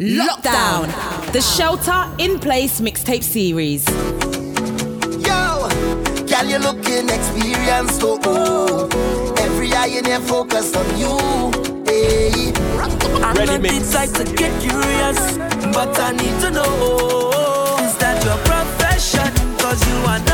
Lockdown, the Shelter in Place mixtape series. Yo, girl, you looking experienced, oh, oh. Every eye in there focused on you, eh. hey. I'm Ready not mix. the to get curious, but I need to know is that your profession? Cause you are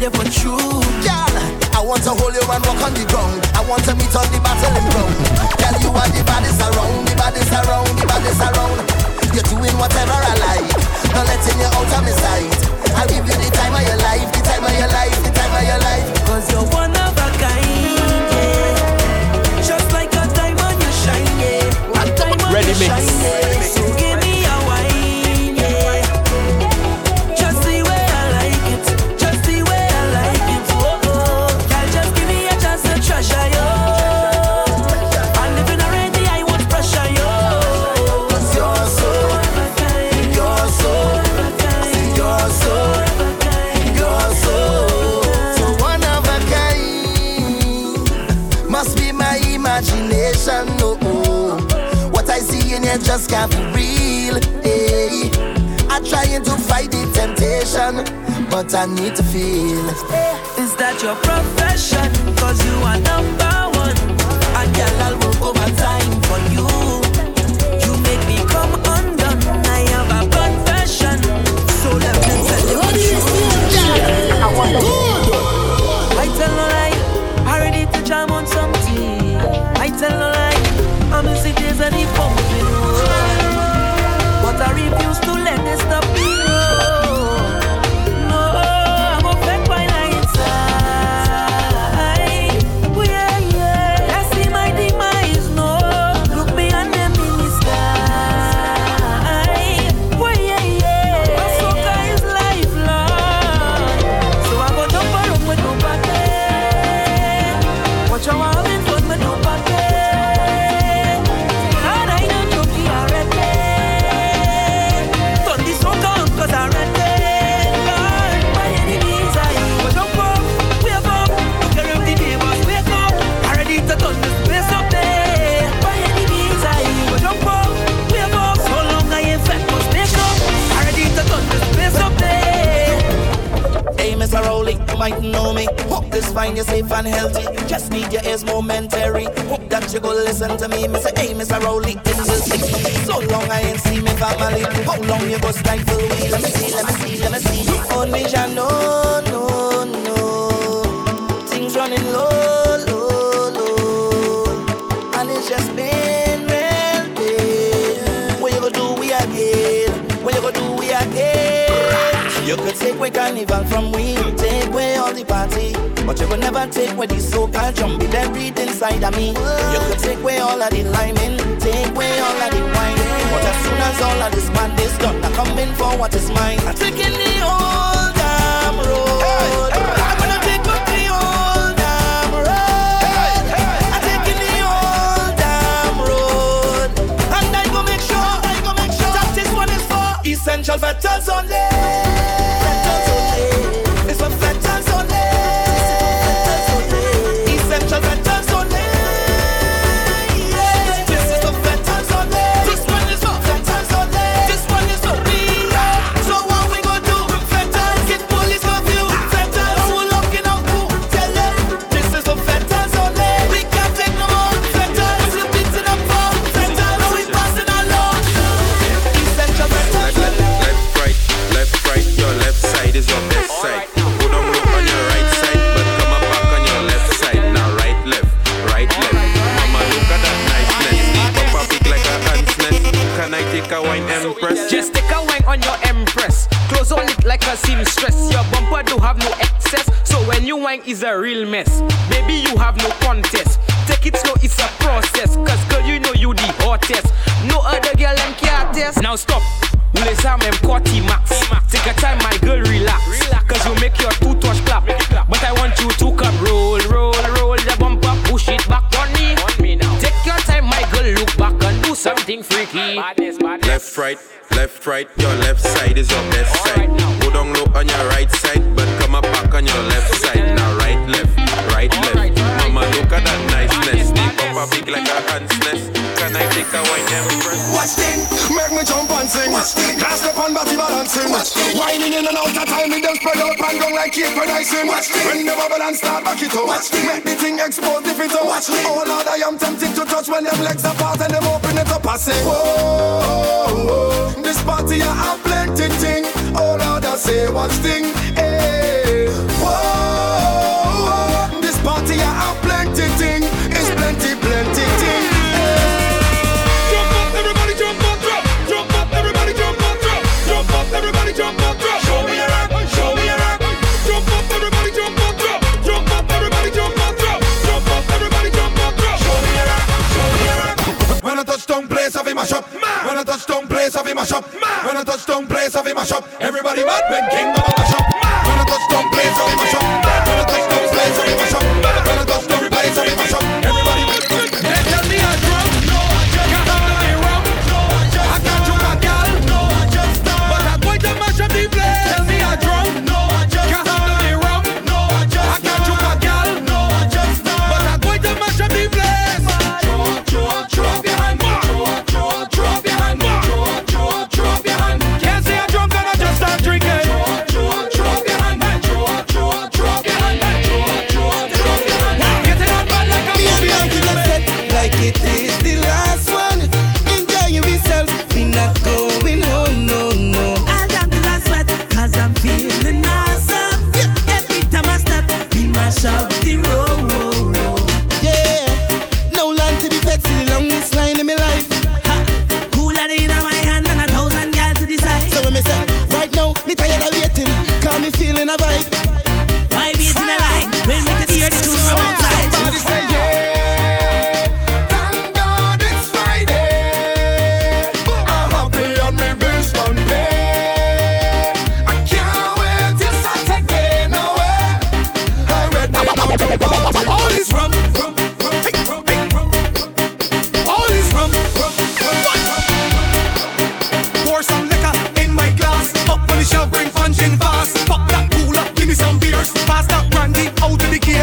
let me tell you for true. Girl, I want to hold you and walk on the ground. I want to meet on the battling ground. Girl, you are the baddest around, the baddest around, the baddest around. You're doing whatever I like, not letting you out of my sight. I'll give you the time of your life, the time of your life, the time of your life. Cause you're one of a kind, yeah. Just like a diamond, you shine, yeah. Diamond, Ready you mix. shine, yeah. Just can't be real. Hey. I trying to fight the temptation, but I need to feel. Eh, is that your profession? Cause you are number one. And girl, I'll work overtime for you. You This find you safe and healthy. Just need your ears momentary. Hope that you go listen to me. Me say, hey, Mr. Rowley, in the city. So long I ain't seen me family. How long you go stifle we? Let me see, let me see, let me see. Only ya know, no, no. Things running low, low, low. And it's just been You could take away carnival from we, take away all the party. But you will never take away the so-called jumpy buried inside of me. You could take away all of the liming, take away all of the wine. But as soon as all of this man is done, I'm coming for what is mine. I'm taking the old damn road. I'm gonna take up the like a seamstress. Your bumper do have no excess. So when you wine is a real mess. Baby, you have no contest. Take it slow, it's a process. Cause girl, you know you the hottest. No other girl them can't test. Now stop. Ule sa même Corty Max. Take a time, my girl, relax. Cause you make your two touch clap. But I want you to come roll, roll, roll the bumper, push it back back and do something freaky. Badness, badness. Left, right, left, right, your left side is your best side. Right Go down low on your right side, but come up back on your left side. Now right, left, right, left. Right, Mama, look at that niceness. Deep up a big like a hand's nest. Can I take a wine and press? Watch thing, make me jump and sing. Watch thing, cast upon body balancing. Watch thing, whining in and out of spread out and down like Cape and Watch me. When the bubble and start back it up. Watch me. Make the thing explosive, if it up. Watch me. Oh Lord, I am tempted to touch when them legs apart and them open it up. I say, whoa, whoa, whoa. this party I have plenty ting. Oh Lord, I say one thing, hey. mash up. When I touch down place, I be mash up. When I touch down place, I be mash up. Everybody mad when King Baba mash up.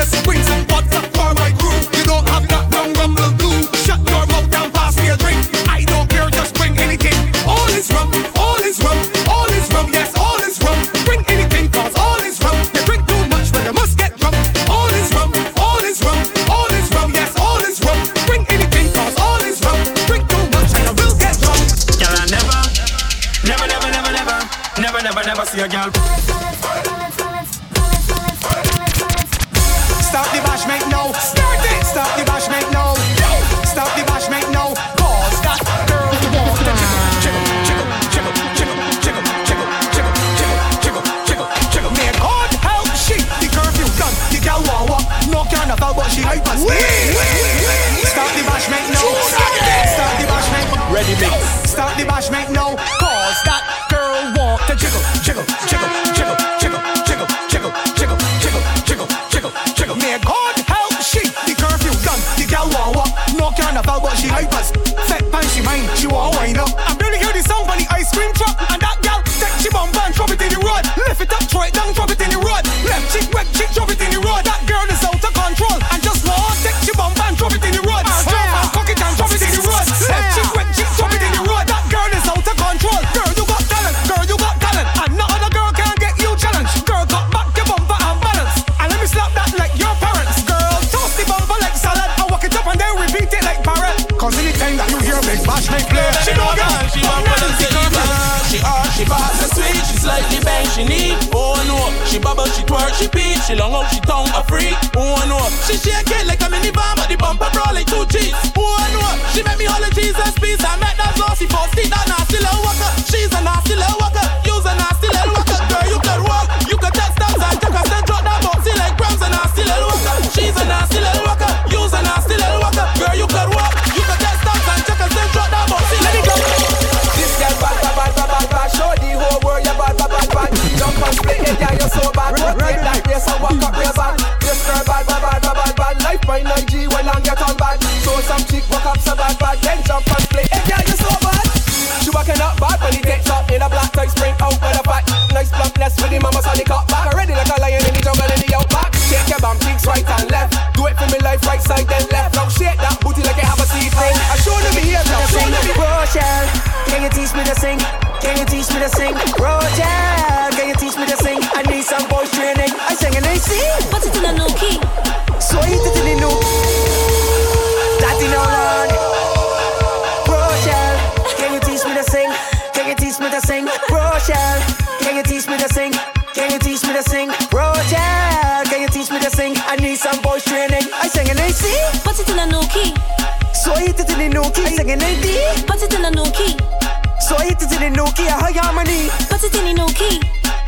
Let's bring right and left. Do it for me life, right side then left. Now shake that booty like it have a seat ring. I show them here now, show. Rochelle, can you teach me to sing? Can you teach me to sing? Rochelle, can you teach me to sing? I need some voice training. I sing and I sing, but it's in a new key. So I hit it in a new. That in a one. Rochelle, can you teach me to sing? Can you teach me to sing? Rochelle, can you teach me to sing? Can you teach me to sing? Key. I sing in AD. Put it in a new key. So hit it in the new key. A high harmony. Put it in a new key.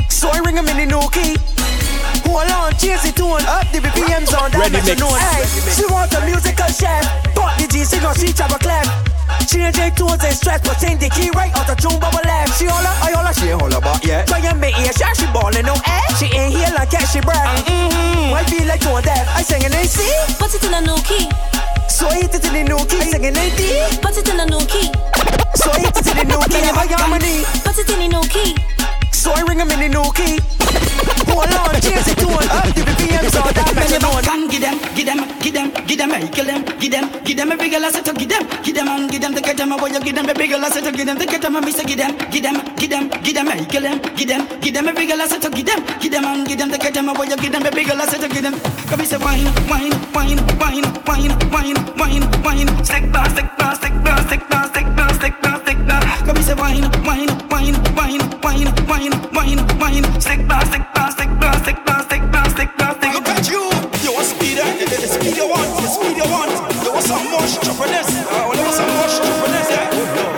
So I ring 'em in the new key. Hold on, change the tune up the BPMs on that Ready make you mix. Hey, she want a musical chef. Pop the G, sing on she chop a clap. Change the tunes and stress, but sing the key right out the tune bubble left. She holla, I holla, she ain't holla but yeah. Try and make ear shot, she ballin' no air. She ain't here like catch she breath. Mm-hmm. I feel like doing that. I sing in AC. Put it in a new key. So I hit it in the new key. In AD. Put it in a new key. So I hit it in the new key. High harmony. Put it in a new key. So I ring 'em in the new key. Hold on, change the the BPMs give them, give them, give them, give them, hey, kill them, give them, give them every girl I say to give them, give them and give them the get them boy give them baby girl I say to give them the them and me say give them, give them, give them, give them, hey, kill them, give them, give them every girl I say to give them, give them and give them the get them boy give them baby girl I say to give them. Come me say wine, wine, wine, wine, wine, wine, wine, wine, stick bar, stick bar, stick bar, stick bar, stick bar, stick bar, stick bar. Come me say wine, wine, wine, wine, wine, wine, wine, wine, stick bar, stick bar, stick bar, stick bar, stick bar, stick bar, stick bar. Look at you, Ready mix. stupidness. I will have some more stupidness.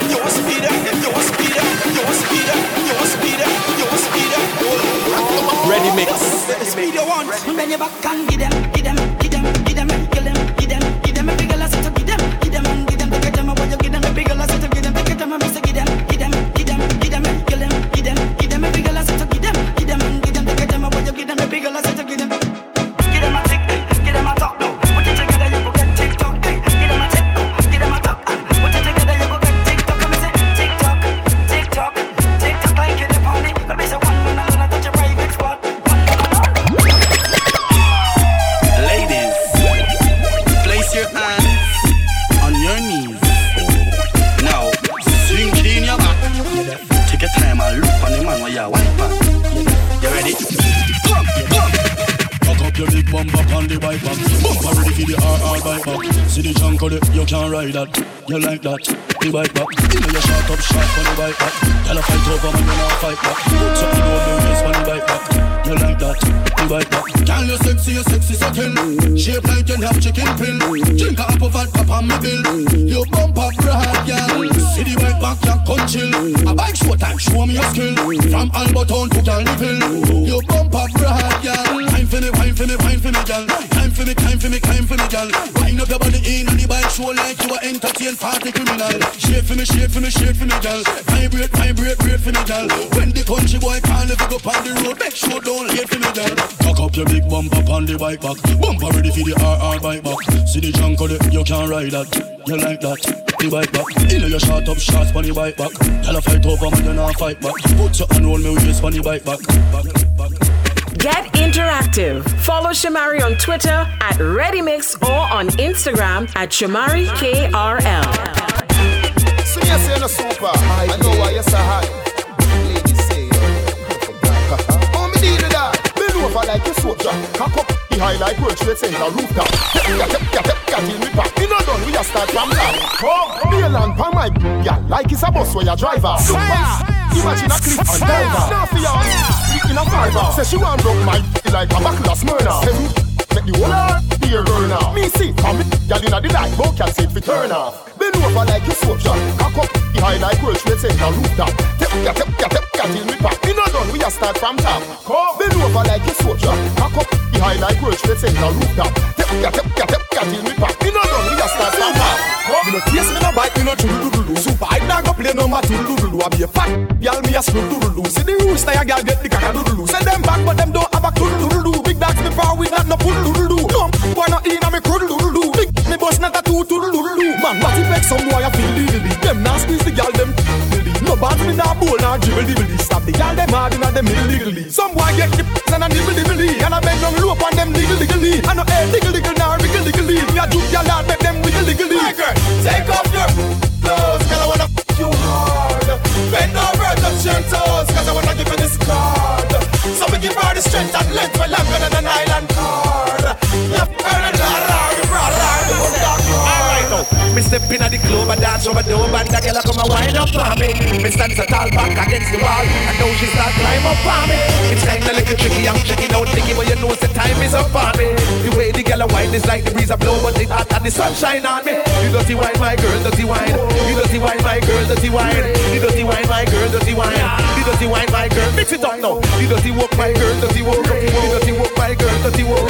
You was speeder, you was speeder, you was speeder, you was speeder, you was speeder. Ready mix. Speeder one, then you back and get them. Bike back. See the junk of it, you can't ride that. You like that? The bike back. You know you shot up shot on the bike back. Tell a fight over man, you not fight back. Put something over your waist on the bike back. You like that? Bike back. Girl, you sexy, you sexy sucking. Shape like you have chicken pill. Drink a apple vodka on me bill. You bump up broad, girl. See the bike back, you come chill. A bike show time, show me your skill. From Alberton to Garniville. You bump up broad, girl. Time for me, wine for me, wine for me, girl. Time for me, time for me, time for me, girl. Wind up your body in on the bike show like you are entertain party criminal. Shake for me, shake for me, shake for me, girl. Vibrate, vibrate, vibrate for me, girl. When the country boy can't live go on the road, make sure don't late for me, girl. Cock up your big bumper on the bike back. Bumper ready for the RR bike back. See the junk of it, you can't ride that. You like that? The bike back. You know you shot up shots on the bike back. Tell a fight over man, you not fight back. Put your hand roll me waist on the bike back. Back, back. Get interactive. Follow Shamari on Twitter at ReadyMix or on Instagram at Shamari KRL. See me say super. I know why you say hi. Bend over like a soldier. Cock up the high like World Trade Center rooftop. Get get get get get till me back. We not done. We a start from top. Oh, Neil and pan my yeah like it's a bus where you driver. Imagine a clip and diver. Now for you, in a fiver. Say she want broke my like a Smyrna. Hey, Make the whole earth beer burn off. Me see, come me, girl inna the light, but can't see it fi turn off. Bend over like you soldier, cock up the high like World Trade Center rooftop. Tip, ya, tip, ya, tip, ya, till me pop. We not done, we a start from top. Come, bend over like you soldier, cock up the high like World Trade Center rooftop. Tip, ya, tip, ya, tip, ya, till me pop. We not done, we a start from top. Me no taste, me no bite, me no chulu dulu Super hype, nah go play no ma tulu dulu I be a fat, y'all me a screw dulu See the rules, now y'all get the kaka dulu Send them back, but them don't have a tulu dulu Big dogs me far, we not no pull dulu No, boy not in a me crew me boss not a two dulu Man, what if make some boy a feel dilly. Them nah squeeze the gal them dilly No bad me nah bowl, nah dribble dibbly Stop the gal them hard inna them diggly Some boy get the and a nibble dibbly And I bend down low upon them diggle diggly I no air diggle diggle, step in the club and dance over the and the girl come and wind up on me. Me stand so tall back against the wall, and now she start climb up on me. It's kinda little tricky, I'm tricky, now tricky, but you know the time is up on me. The way the girl wine is like the breeze a blow, but it hot and the sunshine on me. You dirty wine, my girl, dirty wine. You dirty wine, my girl, dirty wine. You dirty wine, my girl, dirty wine. You dirty wine, my girl, mix it up now. You dirty walk, my girl, dirty walk. You dirty walk, my girl, dirty walk.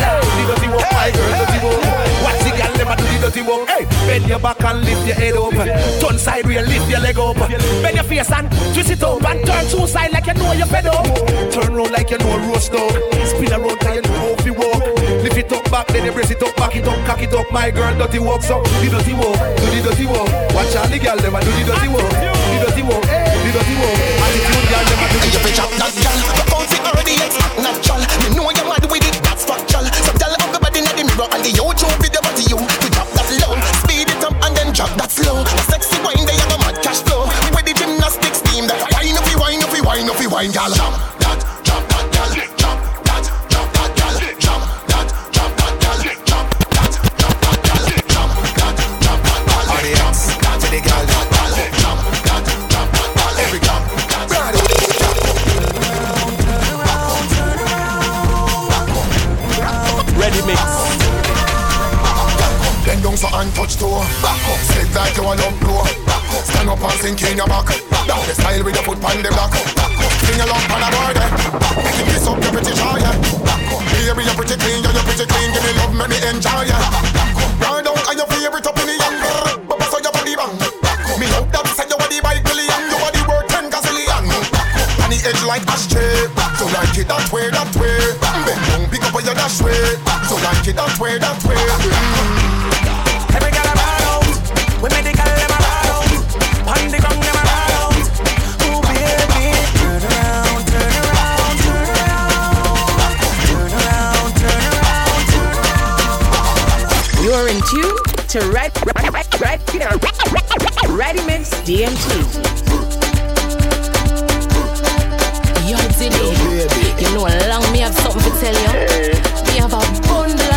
Walk, my girl, dirty walk. Watch the girl never do the dirty walk. Hey, bend your back and lift your head up. Turn side real, lift your leg up. Bend your face and twist it up and turn two side like you know you're up. Turn round like you know a roast dog. Spin around like you know if you walk. Lift it up back, then you brace it up, back it up, cock it up. My girl, dirty walk, so the dirty walk, do the dirty walk. Watch all the girl never do the dirty walk, the dirty walk, the dirty walk. Attitude girl never do the dirty walk. That girl, out it already, it's natural. Me know you're toe. Back up, sit like you want up blow. Back up, stand up and sink in your back. Down the style with your foot on the block. Back up, sing along on a board. Make it kiss up your pretty jaw, yeah. Back up, baby you're pretty clean, you're pretty clean. Give me love, make me enjoy, yeah. Back up, ride down and your favorite up in the young girl. But so your body bang. Back up, me love that say your body bike billion. Your body worth ten gazillion. Back up, on the edge like ashtray. So like it that way, that way. Bend down, pick up on your dash way. So like it that way, that way. Mm. You're in tune to Red, Red, Red, Red, Ready Mix DMT. Yo, Diddy, you know long me have something to tell you. Me have a bundle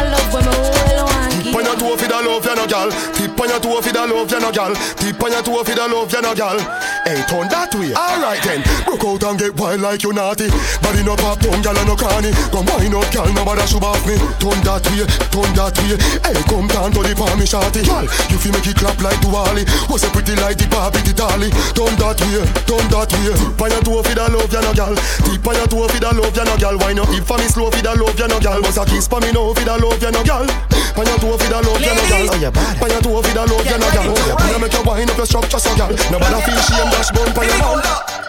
your toe for the love, you no gal. Tip on your toe for the love, you no gal. Tip on your toe for the love, you no gal. Hey, turn that way. Alright then, broke out and get wild like you naughty. Body no pop, gal and no cranny. Come wind up, gal, nobody should off me. Turn that way, turn that way. Hey, come down to the palm, shawty. Gal, you feel make it clap like Duali. Was a pretty like the Barbie, the dolly. Turn that way, turn that way. Tip on your toe for the love, you no gal. Tip on your toe for the love, you no gal. Wind up, hip for me slow for the love, you no gal. Was a kiss for me now for the love, you no gal. On your toe for the love, you no gal. Oh, you're bad. On your toe for the love, you no gal. Wanna make you wind up your structure, so gal. Nobody feel shame, dash bone for your mouth.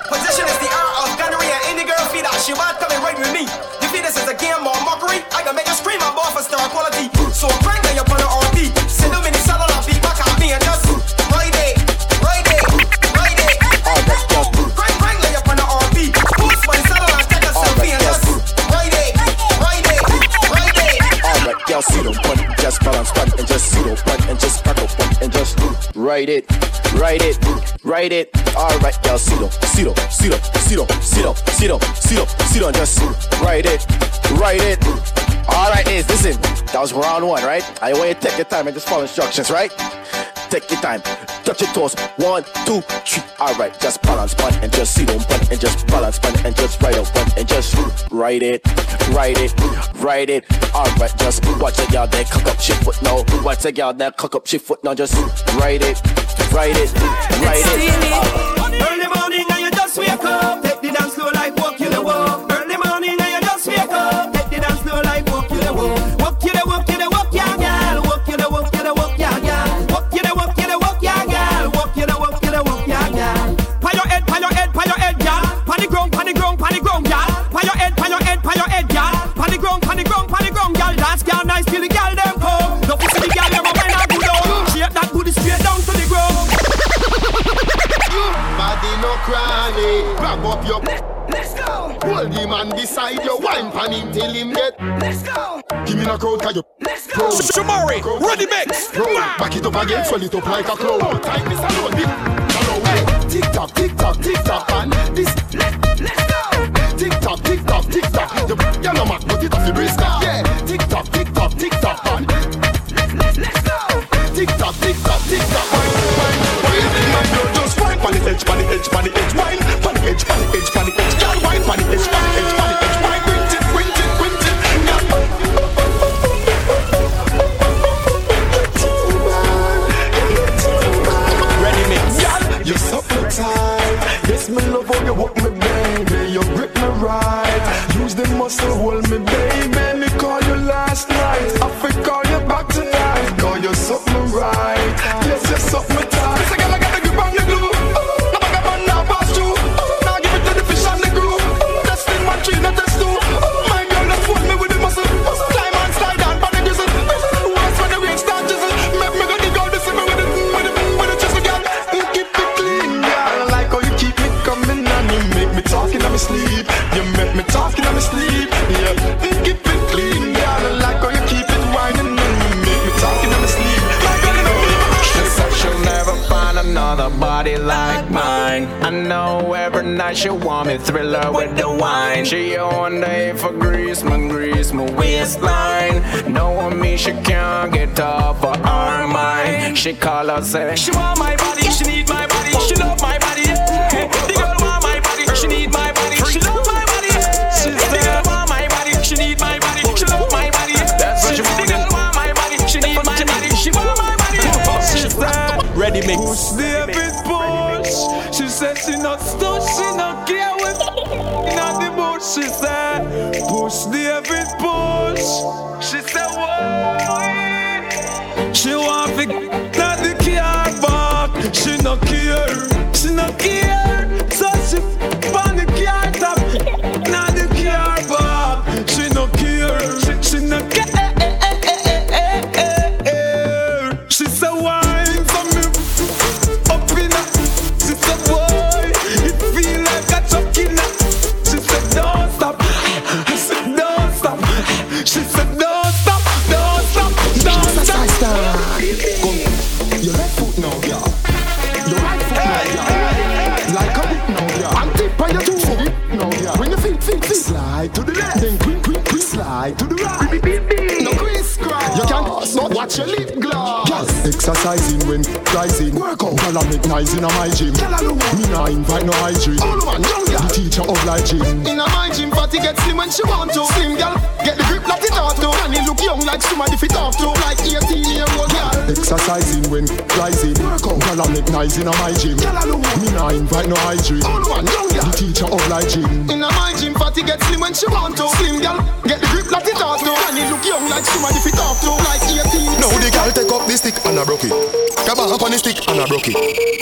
Position is the art of gunnery and any girl feel that she want coming right with me. You feel this is a game or mockery? I can make you scream and ball for star quality. So crank on your partner RP. Send them in the cellular beat back at me and just ride it, ride it, ride it. Crank, crank on your partner RP. Post my cellular, take a selfie and just ride it, ride it, ride it. Alright, y'all see them one, just balance one and just them one and just back up one and just write it, write it, write it. Alright, y'all see them, see them, see them, see them, see them, see them, see them, see them, just write it, write it. Alright, is listen, that was round one, right? I want you to take your time and just follow instructions, right? Take your time, touch your toes. One, two, three. Alright, just balance one and just see them one and just balance one and just write up one and just write it, write it, write it. Alright, just watch a girl that cock up shit foot now. Watch a girl that cock up shit foot now. Just write it, write it, write it. Early morning and you cranny. Grab up your. Let's go. Hold him and beside your wine pan him till him get. Let's go. Give me a crowd, cause you. Let's go. Shamari, ready mix. Back it up again, swell it up like a clown. One time, Mr. Lodi. Tick tock, tick tock, tick tock, and this. Let, let's go tick tock, tick tock, tick tock. You you know man, put it off the brisk. Yeah, tick tock, tick tock, tick tock. and Let's, let's go. Tick tock, tick tock, tick tock. Wine, wine, wine. Man, you just wine on the edge, on the edge, on the thriller with the wine. She wonder if I grease my grease my waistline. Knowing me, she can't get off of her mind. She call her say She want my body, she need my body, she love my body. Yeah. The girl want my body, she need my body, she love my body. Yeah. The girl want my body, she need my body, she love my body. Yeah. That's what she The girl want my body, she need my body, she want my body. Yeah. Ready mix. She said, push David watch your lip gloss. Girl, exercising when rising. Work out. Girl, I'm igniting in my gym. Girl, I know Me nah invite no hygiene. All man, young girl. The teacher of like. In a my gym party get slim when she want to Slim girl, get the grip like it ought to And he look young like somebody fit off to Like 18 year old Exercising when rising. Girl, I'm igniting in my gym. I Me nah invite no hygiene. All man, young girl. The teacher of gym. In a my gym party get slim when she want to Slim girl, get the grip like it ought to And he look young like somebody fit off to Like 18 Now the girl take up the stick and I broke it. Grab her up on the stick and I broke it.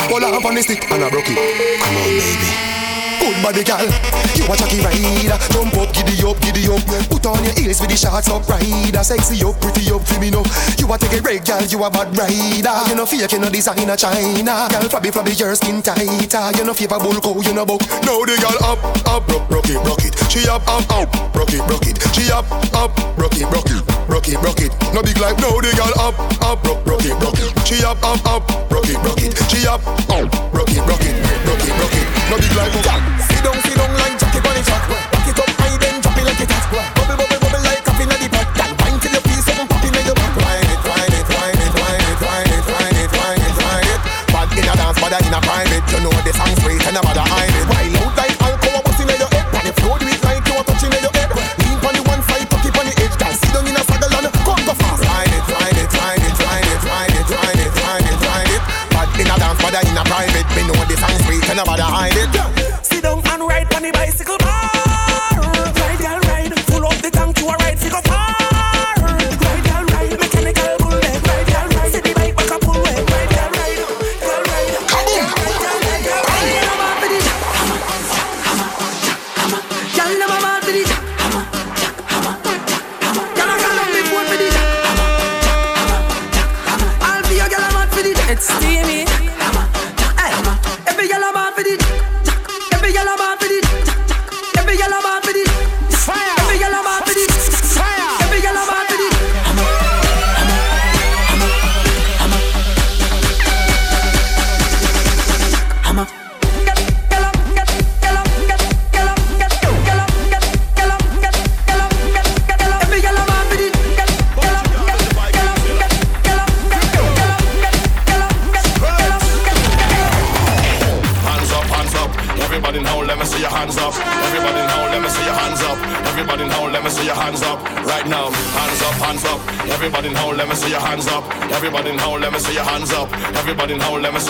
Pull up on the stick and I broke it. Come on, baby. Good body girl, you a jockey rider Jump up, giddy up, giddy up Put on your heels with the shorts up rider Sexy up, pretty up, for me know You a take a break girl, you a bad rider You know fake, you know designer China Girl, flabby, flabby, your skin tighter You know favor bull cow, you know buck Now the girl up, up, broke, broke it, broke it She up, up, up, broke it, broke it She up, up, broke it, broke it Broke it, broke it No big life, now the girl up, up, broke, broke it, broke it She up, up, up, broke it, broke it She up, up, broke it, broke it Broke it, broke it No big Sit down, sit like it up high, then it like. Bubble, bubble, bubble like coffee in the pot. Feel in your it, it, it, it, it, it, it, it. Bad in a dance, bad in a private. You know. Wild out like alcohol, busting in your head. Your head. Lean on the one side, on the edge. In a come go fast. It, it, it, it, it, it, it, it. Bad in a dance, bad in a private. Me know bad hide it. Sit bicycle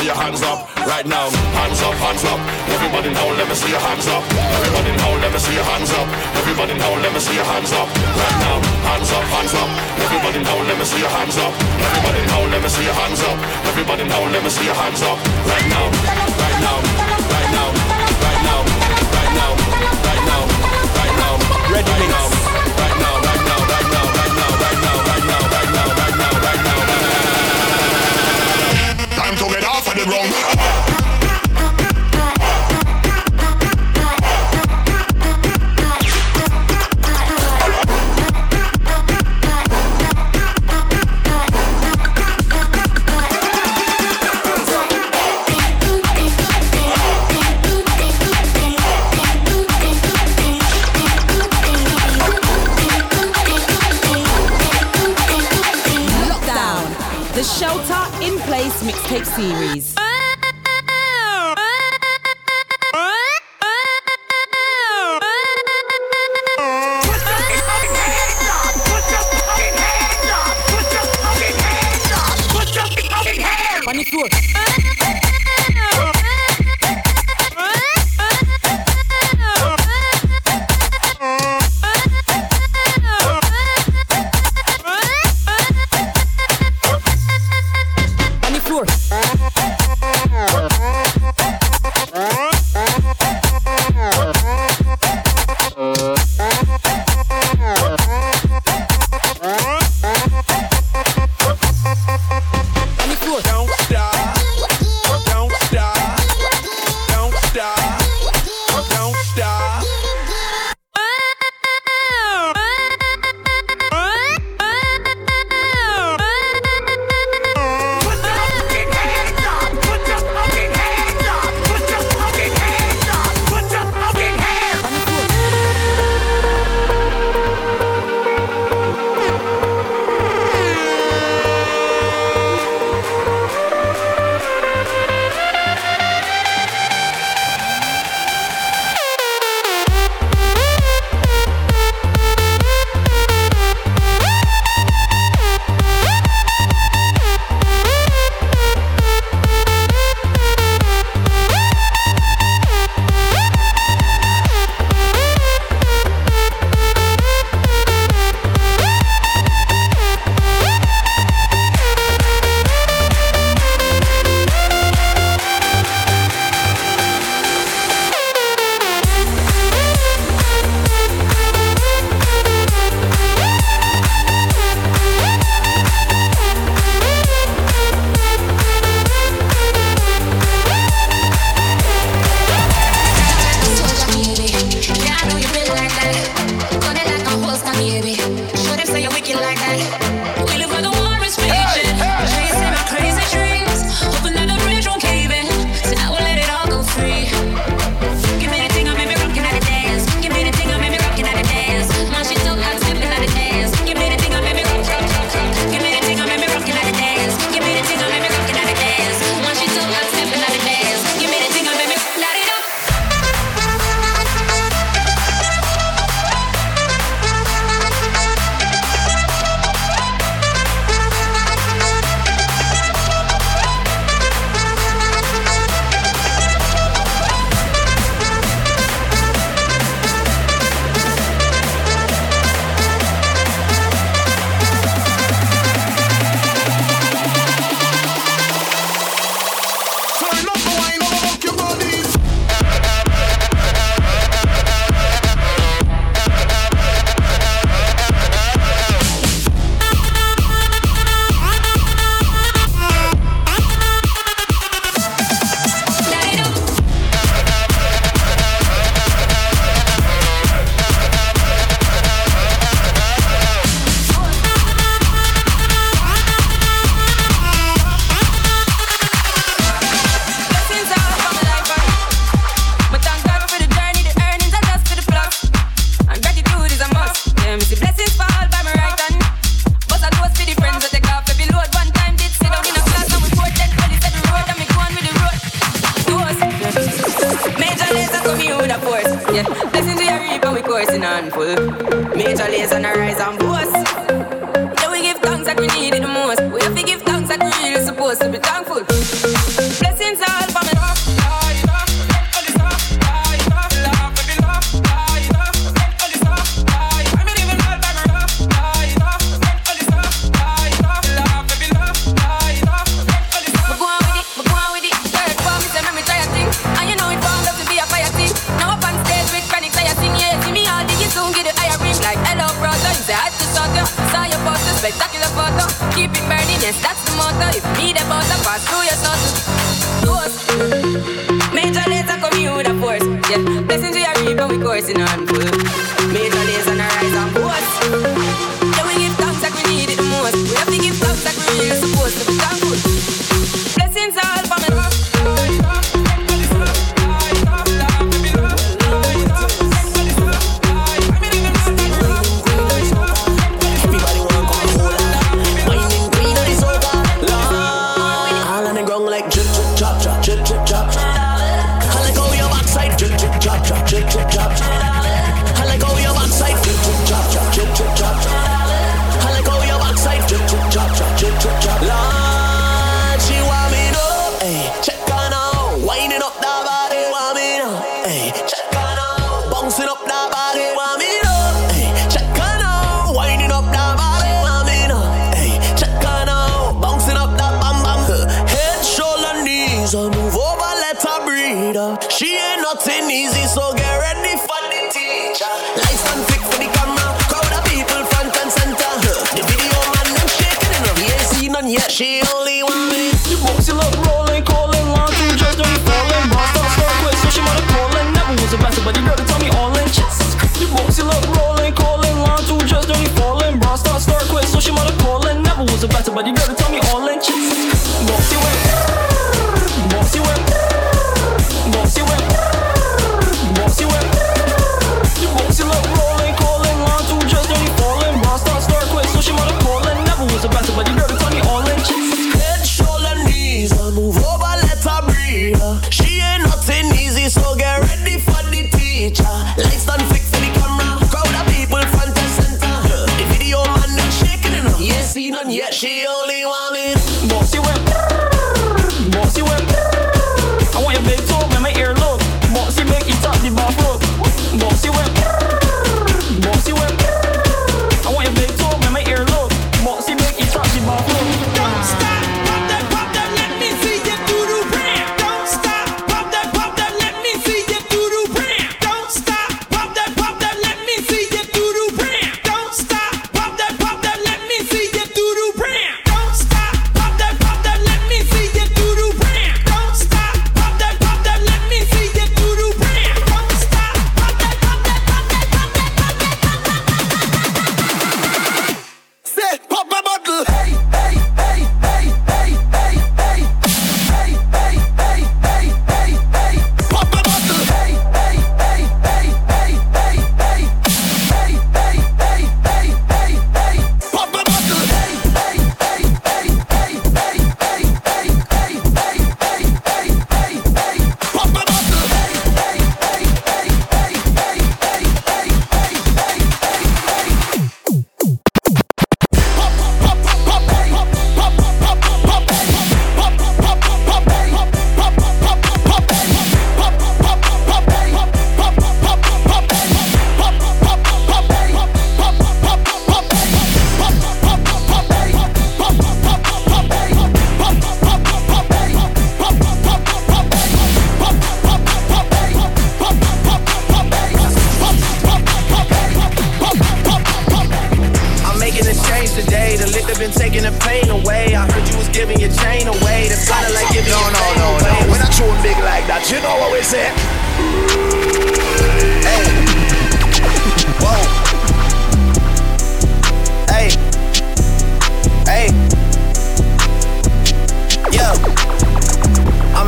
your hands up. Right now,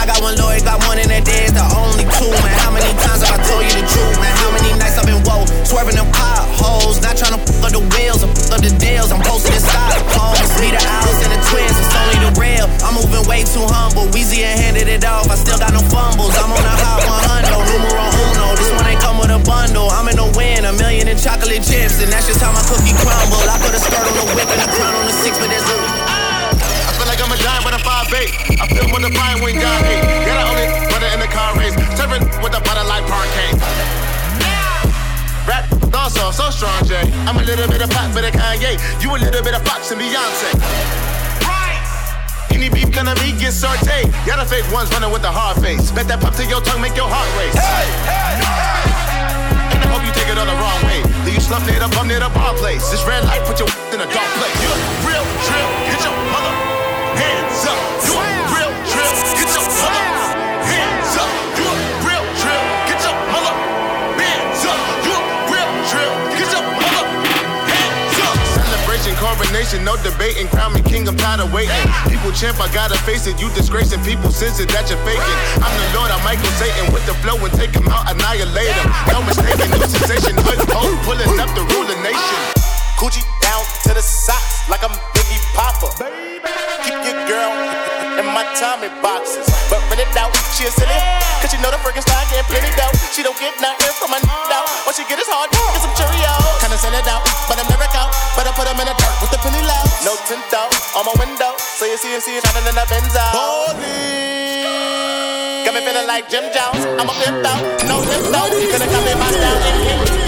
I got one lawyer, got one in that day, it's the only two, man. How many times have I told you the truth, man? How many nights I've been woke, swerving them potholes, not trying to fuck up the wheels or fuck up the deals. I'm posted in styrofoam, see the owls and the twins, it's only the real. I'm moving way too humble, Weezy and handed it off, I still got no fumbles. I'm on a hot 100, numero uno. This one ain't come with a bundle, I'm in the win, a million in chocolate chips, and that's just how my cookie crumble. I put a skirt on the whip and a crown on the six, but there's a 5'8. I feel when the fine when got eight. Yeah, the only brother in the car race. Serving with the butter like Parkay. Rap, also so strong, Jay. I'm a little bit of pop, bit of Kanye. You a little bit of Fox and Beyonce. Right. Any beef gonna be get sauteed. Y'all the fake ones running with the hard face. Bet that pop to your tongue make your heart race. Hey, hey, hey. And I hope you take it all the wrong way. Leave you slumped near the bum near the bar place. This red light put your in a dark place. You a real drill, get your mother hands up. You a real drill, get your mother hands up. You a real drill, get your mother hands up. You a real drill, get your mother hands up. Celebration, coronation, no debating. Crown me king, I'm tired of waiting. People champ, I gotta face it. You disgracing people, sense it that you're faking. I'm the Lord, I'm Michael Satan with the flow and take him out, annihilate him. No mistaking, new sensation, hood hope, pulling up the ruler nation. Coochie down to the socks like I'm Popper. Keep your girl in my Tommy boxes. But rent it out, she a silly. Cause she know the freaking style getting plenty dough. She don't get nothing from my out. What she get is hard, get some Cheerios. Kinda send it out, but I'm never out. But I put them in the dirt with the penny low. No tint out on my window. So you see, you see, shining in the Benzo. Holy. Got me feeling like Jim Jones. I'm a pimp out, no limp out. Gonna come in my style and So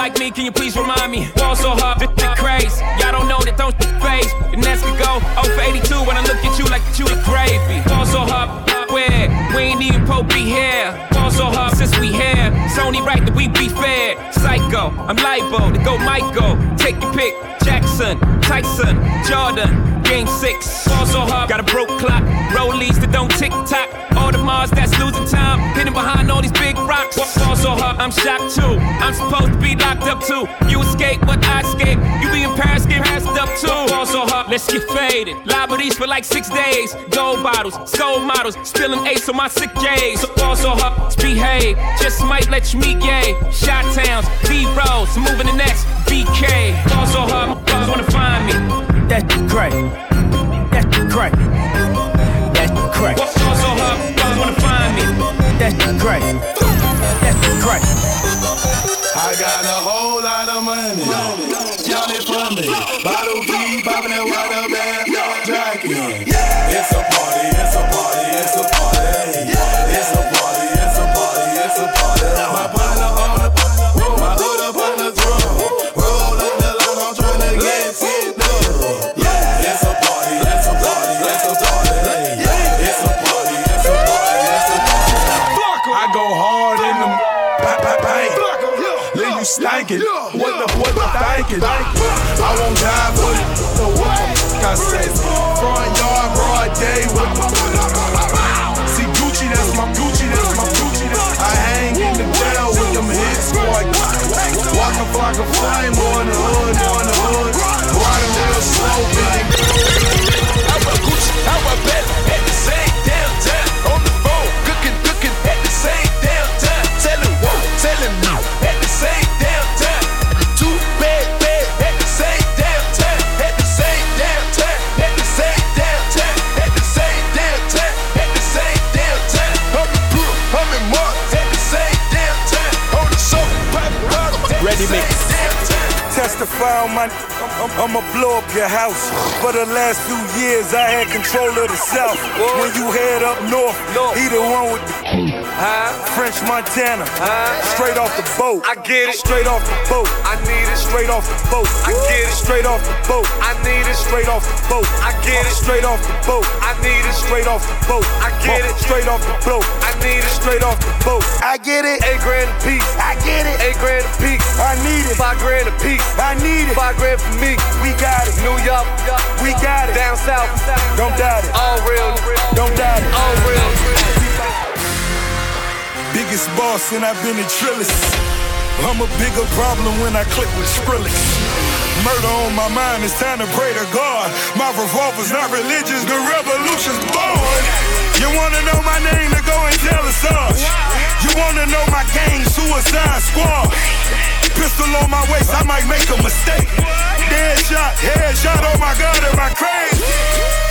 like me? Can you please remind me? Ball so hard, shit crazy. Y'all don't know that don't phase. And that's could go 0 for 82 when I look at you like you the gravy. Ball so hard, where? We ain't even Pope be here. Ball so hard since we here. It's only right that we be fair. Psycho, I'm libo to go Michael. Take your pick. Jackson, Tyson, Jordan, Game six. Ball so hard, got a broke clock. Rollies that don't tick tock. All the Mars that's losing time. Hidden behind all these big Ball so hard, I'm shocked too. I'm supposed to be locked up too. You escape, but I escape. You be in Paris, get passed up too. Ball so hard, let's get faded. Liberties for like six days. Gold bottles, soul models, spilling ace on my sick days. So ball so hard, let's behave. Just might let you meet gay. Shot towns, D roads, moving the next BK. Ball so hard, brothers wanna find me. That's crack. That's crack. That's the crack. Ball so hard, brothers wanna find me. That's crack. Crack. I got a whole lot of money. Y'all it for me. Bottle I say? I'ma blow up your house. For the last few years, I had control of the South. When you head up north, he the one with the French Montana, straight off the boat. I get it, straight off the boat. I need it, straight off the boat. I get it, straight off the boat. I need it, straight off the boat. I get it, straight off the boat. I need it, straight off the boat. I get it, straight off the boat. I need it, straight off the boat. I get it, eight grand a piece. I get it, eight grand a piece. I need it, five grand a piece. I need it, five grand for me. We got it, New York, we got it. Down south, don't doubt it. All real, don't doubt it. All real. Biggest boss and I've been in Trillis. I'm a bigger problem when I click with Skrillex. Murder on my mind, it's time to pray to God. My revolver's not religious, the revolution's born. You wanna know my name, to go and tell us Sarge. You wanna know my gang, Suicide Squad. Pistol on my waist, I might make a mistake. Dead shot, head shot, oh my god, am I crazy?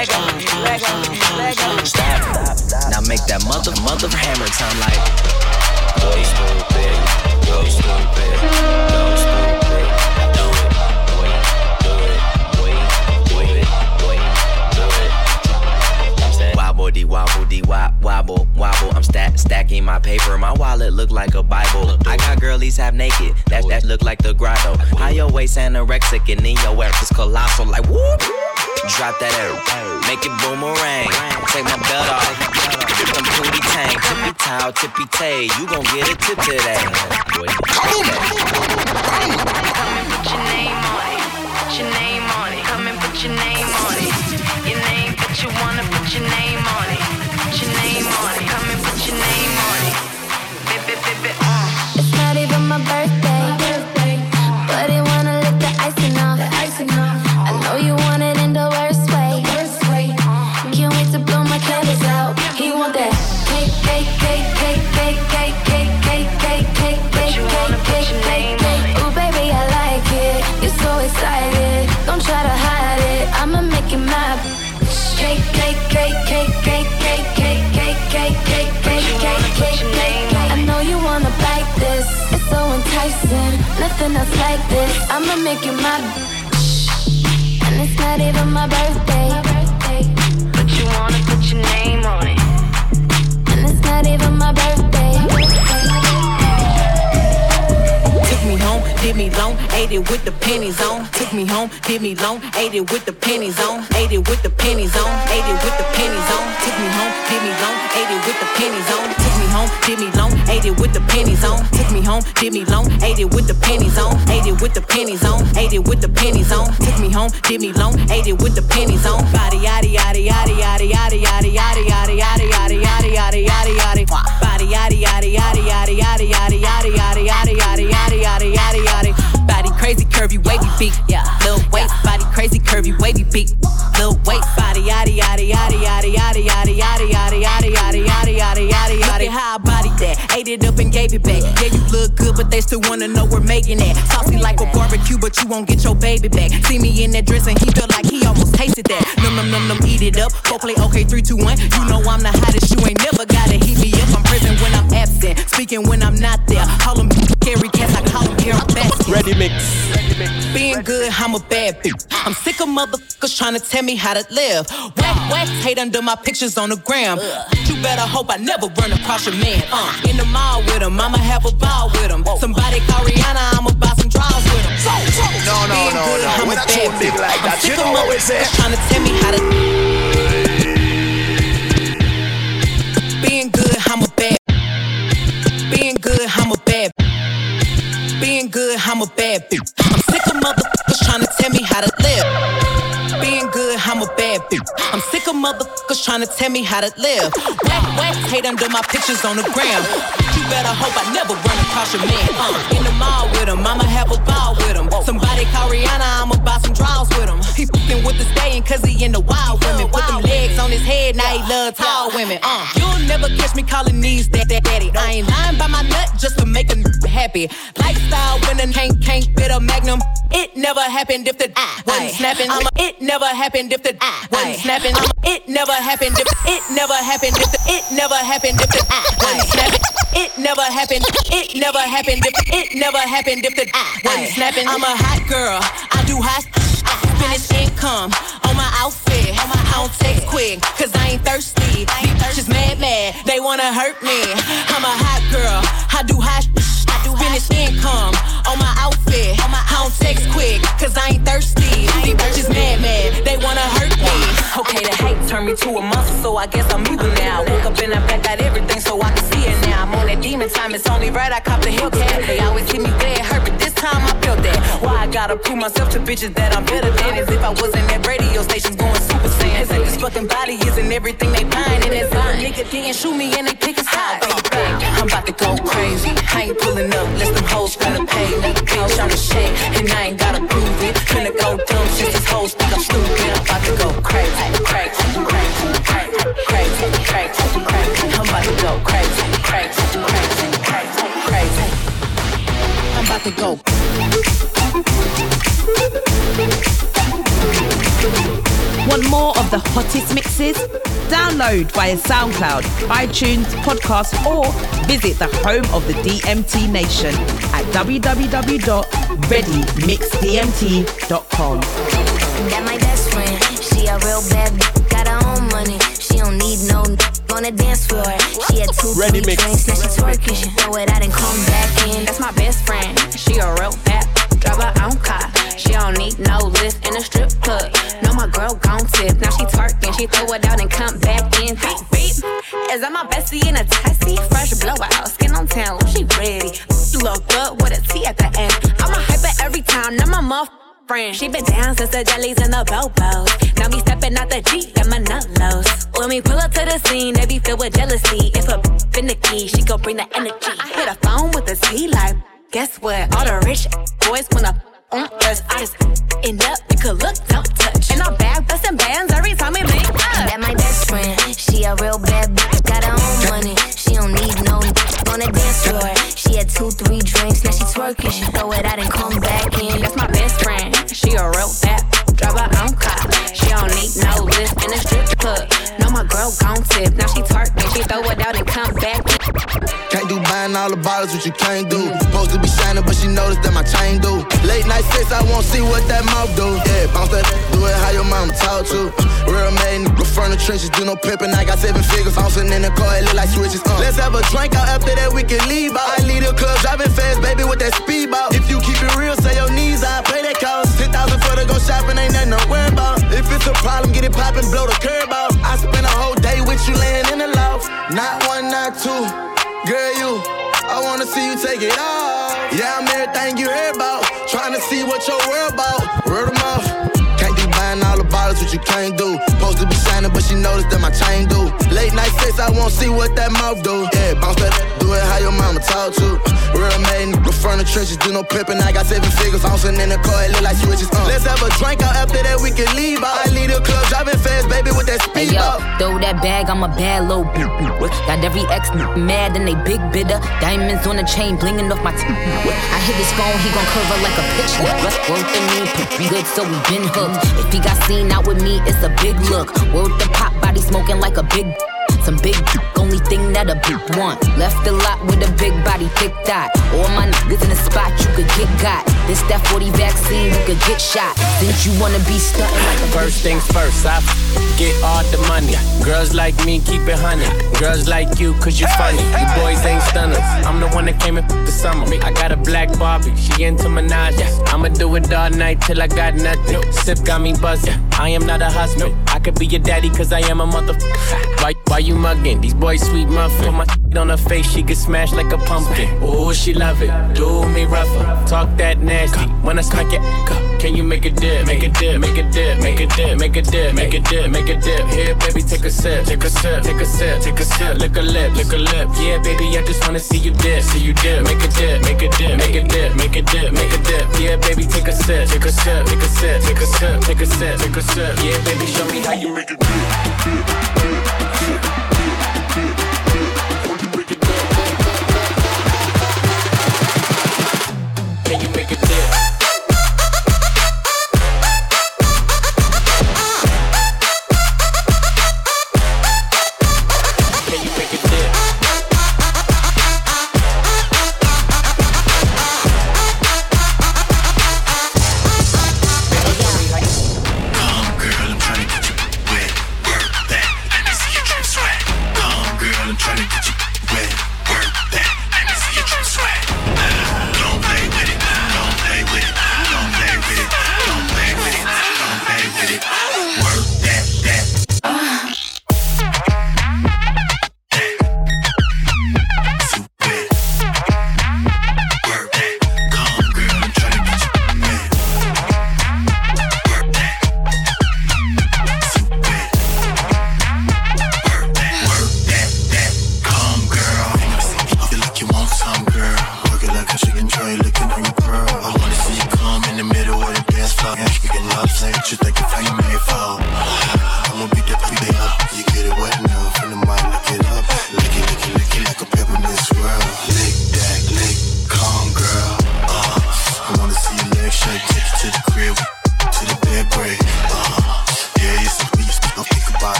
Now make that mother, mother hammer time like. Wobble wobble wobble, wobble. I'm stack stacking my paper. My wallet look like a Bible. I got girlies half naked. That that look like the grotto. High your waist anorexic and in your ass is colossal. Like whoop. Drop that air, make it boomerang. Take my belt off, some booty tank, tippy towel, tippy tay. You gon' get a tip today. Come and put your name on it, put your name on it. Come and put your name on it, your name that you wanna put your name on it. nothing else like this. I'ma make you my bitch. And it's not even my birthday. But you wanna put your name on it. And it's not even my birthday. Took me home, did me long, ate it with the pennies on. Took me home, did me long, ate it with the pennies on. Ate it with the pennies on, ate it with the pennies on. Took me home, did me long, ate it with the pennies on. Took me home, did me long, ate it with the pennies on. Took me home, did me long, ate it with the pennies on. Ate it with the pennies on, ate it with the pennies on. Took me home, did me long, ate it with the pennies on. Body yaddy yaddy yaddy yaddy yaddy yaddy yaddy yaddy yaddy yaddy yaddy yaddy yaddy yaddy. Body yaddy yaddy yaddy yaddy yaddy yaddy yaddy yaddy curvy wavy beak, yeah. Little waist body crazy curvy wavy beak. Little waist body yaddy yaddy yaddy yaddy yaddy yaddy yaddy yaddy yaddy yaddy yaddy yaddy yaddy yaddy. How I body that, ate it up and gave it back. Yeah, you look good, but they still wanna know we're making it. Saucy like a barbecue, but you won't get your baby back. See me in that dress and he feel like he almost tasted that. Num num num num, eat it up. Go play okay, three two one. You know I'm the hottest. You ain't never gotta heat me up. I'm present when I'm absent, speaking when I'm not there. Call them carry cats, I call them carry baskets. Ready mix. Being good, I'm a bad bitch. I'm sick of motherfuckers trying to tell me how to live. Whack, whack, hate under my pictures on the gram. You better hope I never run across your man. Uh, in the mall with him, I'ma have a ball with him. Somebody call Rihanna, I'ma buy some draws with him. No, no, Being no, good, no. I'm When a I tune bad big bitch. like I'm that, sick you of know what we say? motherfuckers trying to tell me how to. Being good, I'm a bad. Being good, I'm a bad. Being good, I'm a bad bitch. I'm sick of motherfuckers trying to tell me how to live. Bad bitch. I'm sick of motherfuckers trying to tell me how to live. Whack, whack, hate under my pictures on the gram. You better hope I never run across your man. Uh, in the mall with him, I'ma have a ball with him. Somebody call Rihanna, I'ma buy some draws with him. He fucking with the staying cause he in the wild women. Put them legs on his head, now he love tall women. Uh, you'll never catch me calling these that, that daddy. I ain't lying by my nut just to make him happy. Lifestyle winning, can't, can't fit a magnum. It never happened if the wasn't snapping. I'm a, it never happened if the wasn't snapping. It never happened if it never happened if it never happened if the wasn't snapping. It never happened. It never happened if it never happened if the wasn't snapping. I'm a hot girl. I do hot. I finish income on my outfit. I don't text quick, cause I ain't thirsty. These bitches mad, mad, they wanna hurt me. I'm a hot girl, I do hot. I do finish income on my outfit. I don't text quick, cause I ain't thirsty. These bitches mad, mad, they wanna hurt me. Okay, the hate turned me to a monster, so I guess I'm evil now. Woke up in the back, got everything, so I can see it now. I'm on that demon time, it's only right I cop the Hellcat. They always hit me where gotta prove myself to bitches that I'm better than? As if I wasn't at radio stations going super saiyan. As if this fucking body isn't everything they find. And it's fine. Nigga didn't shoot me and they pick a side. I'm about to go crazy. I ain't pulling up, let them hoes finna pay me. Bitch, I'm the shit, and I ain't gotta prove it. Finna go dumb since these hoes think I'm stupid. I'm about to go crazy, crazy, crazy, crazy, crazy, crazy, crazy. I'm about to go crazy, crazy, crazy, crazy. Crazy. I'm about to go. Of the hottest mixes? Download via SoundCloud, iTunes, podcast, or visit the home of the DMT Nation at www.readymixdmt.com. That my best friend. She a real bad got her own money. She don't need no on the dance floor. She had two Ready, three mix. drinks, now she twerking. She throw it out and come back in. That's my best friend. She a real bad. Drive her own car. She don't need no lift in a strip club. No, my girl gon' tip. Now she twerking. She throw it out and come back in. Beep, beep. Is that my bestie in a taxi? Fresh blowout. Skin on town. She ready. Look good with a T at the end. I'm a hyper every time. Now my muff. Friend. She been down since the jellies and the bobos. Now me stepping out the Jeep and my nut lows. When we pull up to the scene, they be filled with jealousy. If a finicky, she gon' bring the energy. I hit a phone with a T like, guess what? All the rich boys wanna us. I just end up, you could look, don't touch. And I'm back busting bands every time we make up. That my best friend. She a real bad b- got her own money. She don't need no on the dance floor. She had two, three drinks, now she twerking. She throw it out and come back in. That's my best friend. She a real bad. Drive her own car. She don't need no lift in a strip club. No, my girl gon' tip. Now she twerking. She throw it all the bottles, what you can't do. Supposed to be shining, but she noticed that my chain do. Late night sex, I won't see what that mouth do. Yeah, bounce that, do it how your mama talk to. Real man, front from the trenches, do no pimping. I got seven figures, bouncing in the car, it look like switches. Uh. Let's have a drink out after that, we can leave out. I leave the club driving fast, baby, with that speedboat. If you keep it real, say your knees, I pay that cost. Ten thousand for to go shopping, ain't nothing to worry about. If it's a problem, get it poppin', blow the curb out. I spend a whole day with you laying in the loft. Not one, not two. Girl, you, you take it off. Yeah, I'm everything you heard about. Trying to see what your world about. Word of mouth. Can't be buying all the bottles, what you can't do. Supposed to be shining, but she noticed that my chain do. Late night sex, I won't see what that mouth do. Yeah, bounce that, do it how your mama talk to. Real nigga from the trenches, do no pimping. I got seven figures, bouncing in the car, it look like switches. Uh. Let's have a drink out after that, we can leave out. I leave the club, driving fast, baby, with that Hey speed yo, up. throw that bag, I'm a bad low. Got every ex mad and they big bidder. Diamonds on the chain, blinging off my t- I hit his phone, he gon' curve her like a pitch. Worth the me, good, so we been hooked. If he got seen out with me, it's a big look. Worth the pop body smoking like a big. Some big only thing that a big want. Left a lot with a big body, thick dot. All my niggas in the spot, you could get got. This that 40 vaccine, you could get shot. Since you wanna be stunting like First things first, I get all the money. Girls like me, keep it honey. Girls like you, cause you funny. You boys ain't stunners. I'm the one that came in the summer. I got a black Barbie, she into Minaj. I'ma do it all night till I got nothing. Sip got me buzzing. I am not a husband. I could be your daddy, cause I am a mother. Why, why you mugging? These boys sweet muffin. Put my on her face, she get smashed like a pumpkin. Ooh, she love it. Do me rougher. Talk that nasty. When I smack it, can you make a dip? Make a dip, make a dip, make a dip, make a dip, make a dip, make a dip. Here, baby, take a sip, take a sip, take a sip, take a sip. Lick a lip, lick a lip. Yeah, baby, I just wanna see you dip, see you dip. Make a dip, make a dip, make a dip, make a dip, make a dip. Yeah, baby, take a sip, take a sip, take a sip, take a sip, take a sip, take a sip. Yeah, baby, show me how you make it. you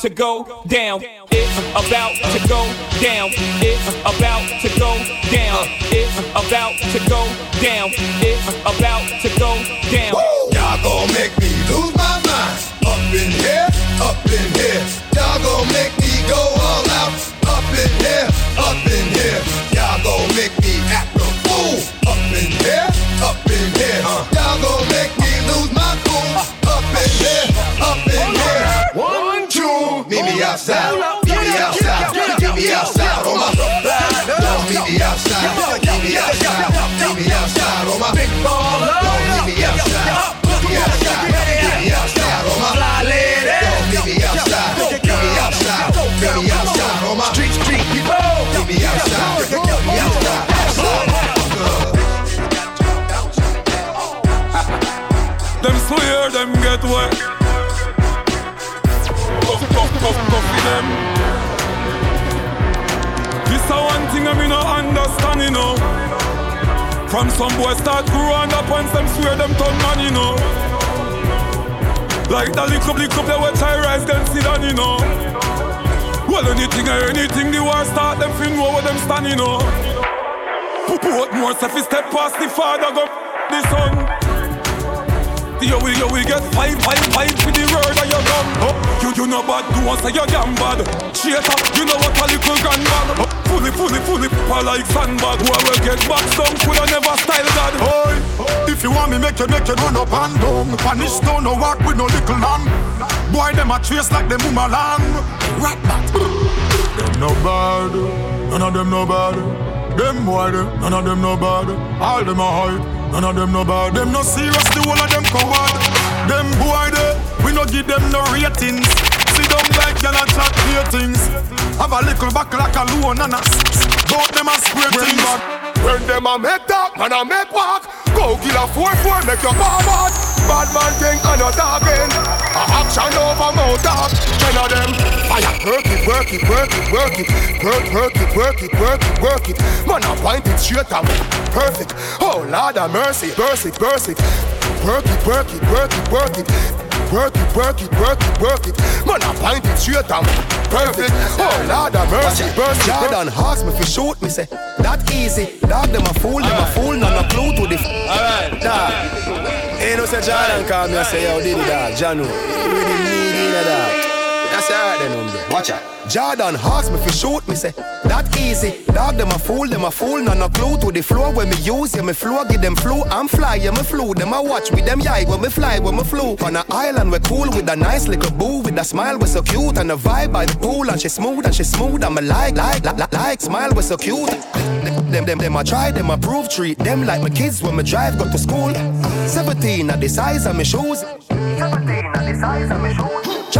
to go down. Where you know. Put more stuff step past the father, go the son. Yo, we, yo, we get five, five, five for the word of your gun. Oh, you, you know bad, do one say you're damn bad. Cheater, you know what a little gun bag. Oh, fully, fully, fully, people like sandbag. Who will get back some coulda never style that. Oi, if you want me, make you, make you run up and down. Punish don't no walk with no little lamb. Boy, them a trace like them boomerang. Rat bat. Them no bad, none of them no bad. Them boy, them, none of them no bad. All them a hype. None of them no bad, them no serious, the whole of them coward. Them boy they, we no give them no ratings. See them like y'all a chat things. Have a little back like a loan and a Both them a spray things. When them a make talk, man a make walk. Go kill a four four, make your. Bad man thing and not talking. A action over mouth talk. Ten of them fire. Work it, work it, work it, work it. Work, work it, work it, work it, work it. Man a point it straight and perfect. Oh Lord of mercy, burst it, burst it. Work it, work it, work it, work it. Work it, work it, work it, work it. Man, I point it straight and perfect. Oh Lord of mercy, burst it. Jordan asked me for shoot me say that easy. Dog them a fool, them a fool, none a clue to the. Alright, dog. Ain't no say Jordan call me and say yo, Diddy dog, Janu. You really need it, dog. That's alright then, hombre. Watch out. Jordan asked me for shoot me say that easy. Dog them a fool, them a fool, none a clue to the floor when me use. Yeah, me flow, give them flu. I'm fly, yeah, me flew. Them a watch with them yai when me fly, when me flew. On a island we cool with a nice little boo with a smile we so cute and a vibe by the pool and she smooth and she smooth. I'm a like, like, like, like, smile we so cute. Them, them, them, I try, them approve, treat them like my kids when me drive, go to school. 17 at the size of my shoes. 17 at the size of my shoes. It's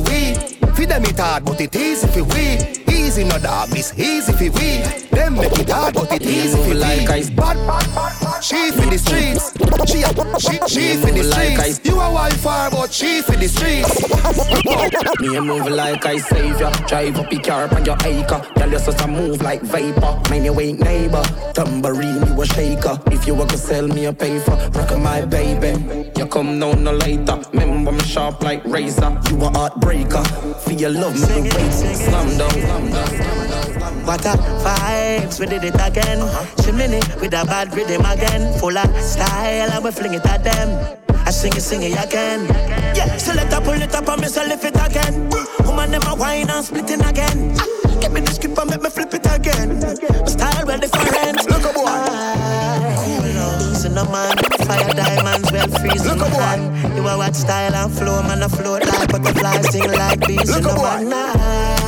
easy for we. Feed them it hard, but it easy for we. Easy no dog, this easy for we. Them make it hard, but it easy for like we. Bad, bad, bad. She for the streets. She, she, she the streets. You a wildfire, but she for the streets. Me a move like I savior. Drive up your car on your acre. Tell your sister move like vapor. Mind your ain't neighbor. Tambourine, you a shaker. If you want to sell me a paper, rock my baby. You come down no later. Remember me sharp like razor. You a heartbreaker. For your love, me the wait. Slam down, slam down, slam down. What a vibes, we did it again. Chimney with a bad rhythm again. Full of style, and we fling it at them. I sing it, sing it again. Yeah, so let her pull it up and me so lift it again. Woman, a wine and splitting again. Give me the script and make me flip it again. My style well different. Look a boy. Easy no man, fire diamonds well freezing Look man. You a watch style and flow, man a float like butterflies, sing like bees in the man.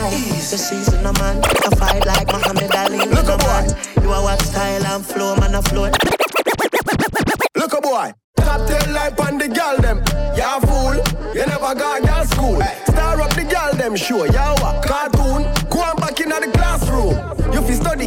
The season a man, I fight like Muhammad Ali. Look a man, you a watch style and flow, man a float. Look a boy. Top ten life on the gal them. Ya fool, you never got gal school. Star up the gal them show. Ya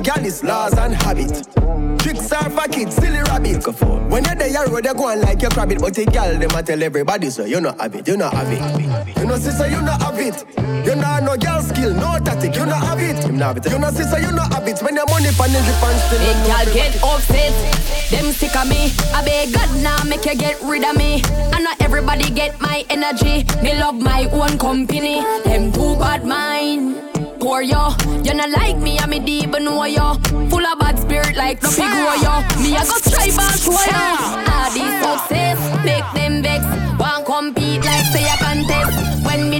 You fi study gal laws and habit. Tricks are for kids, silly rabbit. When you're there, you road, you go on like your rabbit. But the gal them a tell everybody so you not have it, you not have it. You know sister, you not have it. You not no gal skill, no tactic, you not have it. You not have it. You know sister, you not have it. When your money pan in the pants, still Big girl get upset, them sick of me. I beg God now make you get rid of me. And not everybody get my energy. Me love my own company. Them too bad mind. Poor yo, you not like me, I me deep know yo. Full of bad spirit like no big yo. Me I go try back yo. All these success make them vex. Want compete like say a me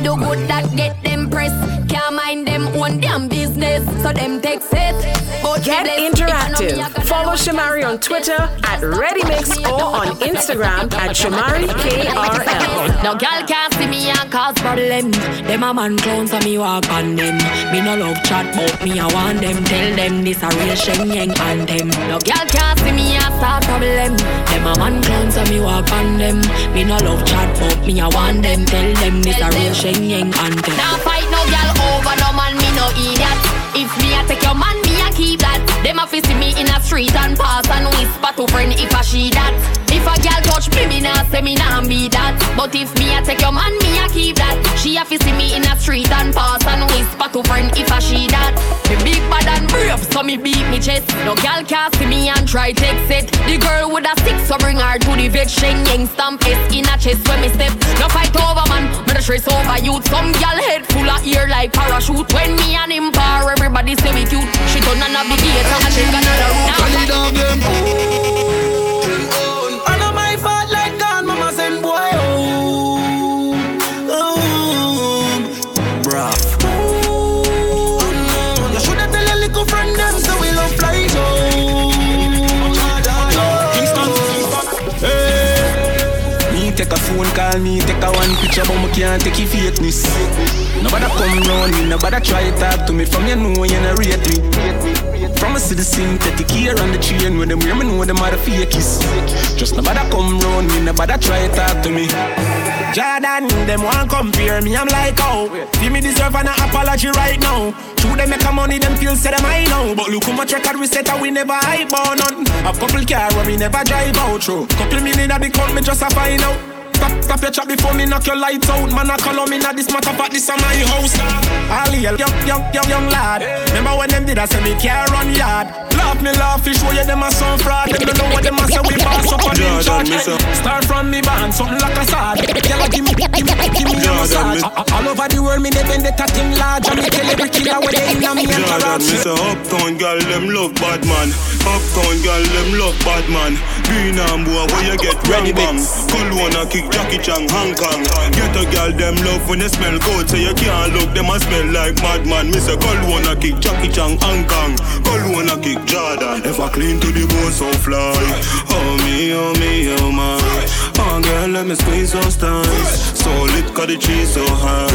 do good that get them press. Can't mind them own damn business. So them take it. But Get interactive. Follow Shamari on Twitter at ReadyMix or on Instagram at Shamari KRL. No girl can't see me and cause problem. Them a man clowns so me walk on them. Me no love chat but me I want them. Tell them this a real Shenyeng anthem. No girl can't see me and start problem. Them a man clowns so me walk on them. Me no love chat but me I want them. Tell them this a real Shen Yang anthem. Now fight no girl over no man me no idiot. If me I take your man fi see me in a street and pass and whisper to friend if I she that. If a girl touch me, me nah say me nah be that. But if me I take your man, me I keep that. She a fi see me in a street and pass and whisper to friend if I she that. Me big bad and brave, so me beat me chest. No gal can see me and try text it. The girl with a stick, so bring her to the vet. Shenyeng stamp S in a chest when me step. No fight over man, me the stress over youth. Some gal head full of ear like parachute. When me and him par, everybody say we cute. She turn on a navigator and she another. Now, Tell it down, them. Call, me take a one picture, but me can't take your fakeness. Nobody come round me, nobody try talk to me. From you know you not rate me. From a see the synthetic here on the chain when them me know them are the fakies. Just nobody come round me, nobody try talk to me. Jordan, them want compare me, I'm like, oh Feel me deserve an apology right now True, them make a money, them feel say them I know But look how much record we set and we never hype on none A couple car where we never drive out through Couple million that become me just a find out Stop, stop your chat before me knock your lights out. Man, I call on me now this matter, but this is my house. All young, young, young, young lad. Remember when them did I say me can't run yard Laugh me laugh, fish show you them a some fraud Them don't know what them a say, we boss up on in charge uh. Start from me band, something like a sword Girl, give me, give me, give me a massage All over the world, me they bend the tatting large And me tell every killer where they in a me entourage me say uh, uptown girl, them love bad man. Uptown girl, them love bad man. Green and boy, where you get Ready, bang bang. Cool wanna kick Jackie Chan, Hong Kong. Get a girl, them love when they smell good, so you can't look them a smell like madman. Me say cool wanna kick Jackie Chan, Hong Kong. Cool wanna kick Jordan. If I clean to the bone, so fly. Oh me, oh me, oh my. Oh girl, let me squeeze those thighs. So lit, cause the cheese so high.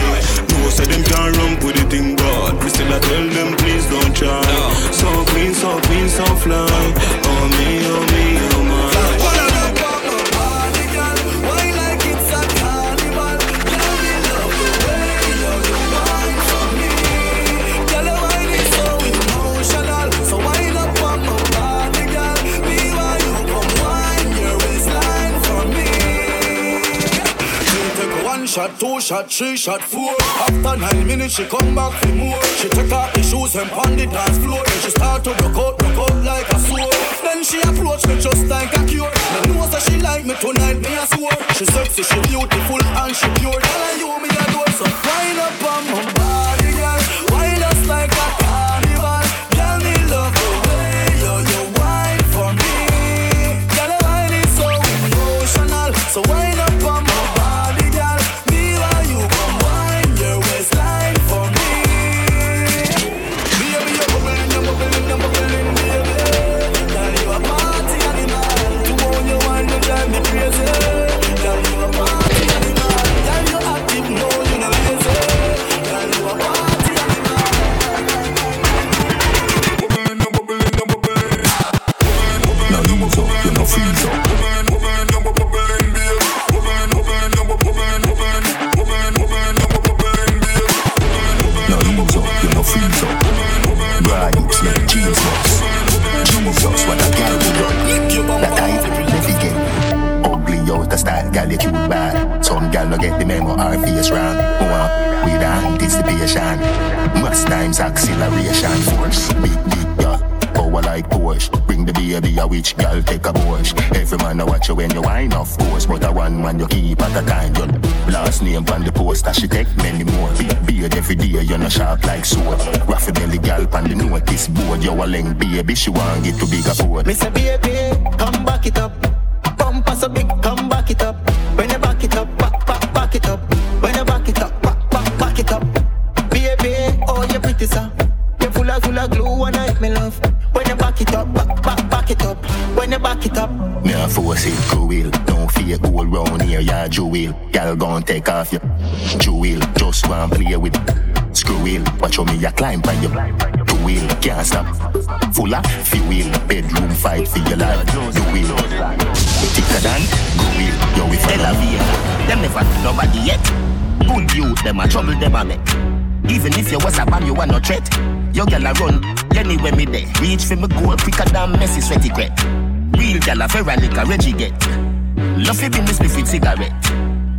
No say them can't run with the thing, but me still I tell them please don't try. So clean, so clean, so fly. Oh me, oh me, oh shot, two shot, three shot, four. After nine minutes, she come back for more. She take off the shoes and pound the dance floor. Then she start to broke out, broke out like a sword. Then she approach me just like a cure. Me know that she like me tonight, me a swore. She sexy, she beautiful and she pure. Girl, and you me a do so. Wind up on my one man you keep at a time. Your last name on the poster, she take many more. Big beard every day, you no sharp like sword. Raffy belly gal pan the notice board. You a leng baby, she want get to bigger board. Me say baby, come back it up. Jewel. Gal gon' take off your jewel. Just want play with screw wheel. Watch how me a climb by your two wheel. Can't stop. Full of fuel. Bedroom fight for your life. You will. Thicker than go wheel. Yo, we fell a Them never nobody yet. Good youth, them a trouble, them a make. Even if you was a man, you want no threat. Your girl a run anywhere me there. Reach for me goal quicker than Messi sweaty crep. Real girl a Veronica Reggie get. Love it in this with cigarette.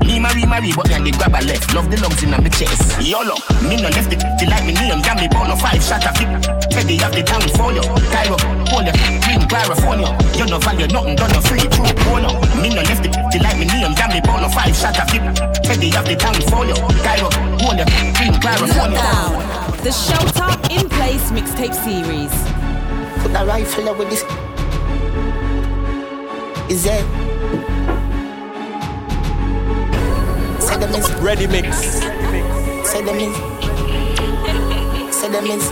Me marry, marry, but can they grab a left? Love the lungs in my chest. YOLO, me no left it. Feel like me name, got me born a five shot of it. Teddy have the town for you. Cairo, hold the green California. You no value nothing, done no free true polo. Me no left it. Feel like me name, got me born a five shot of it. Teddy have the town for you. Cairo, hold the green California. The Showtime in Place mixtape series. Put a rifle with this. Is there? Is ready mix. Say them is. Say them is.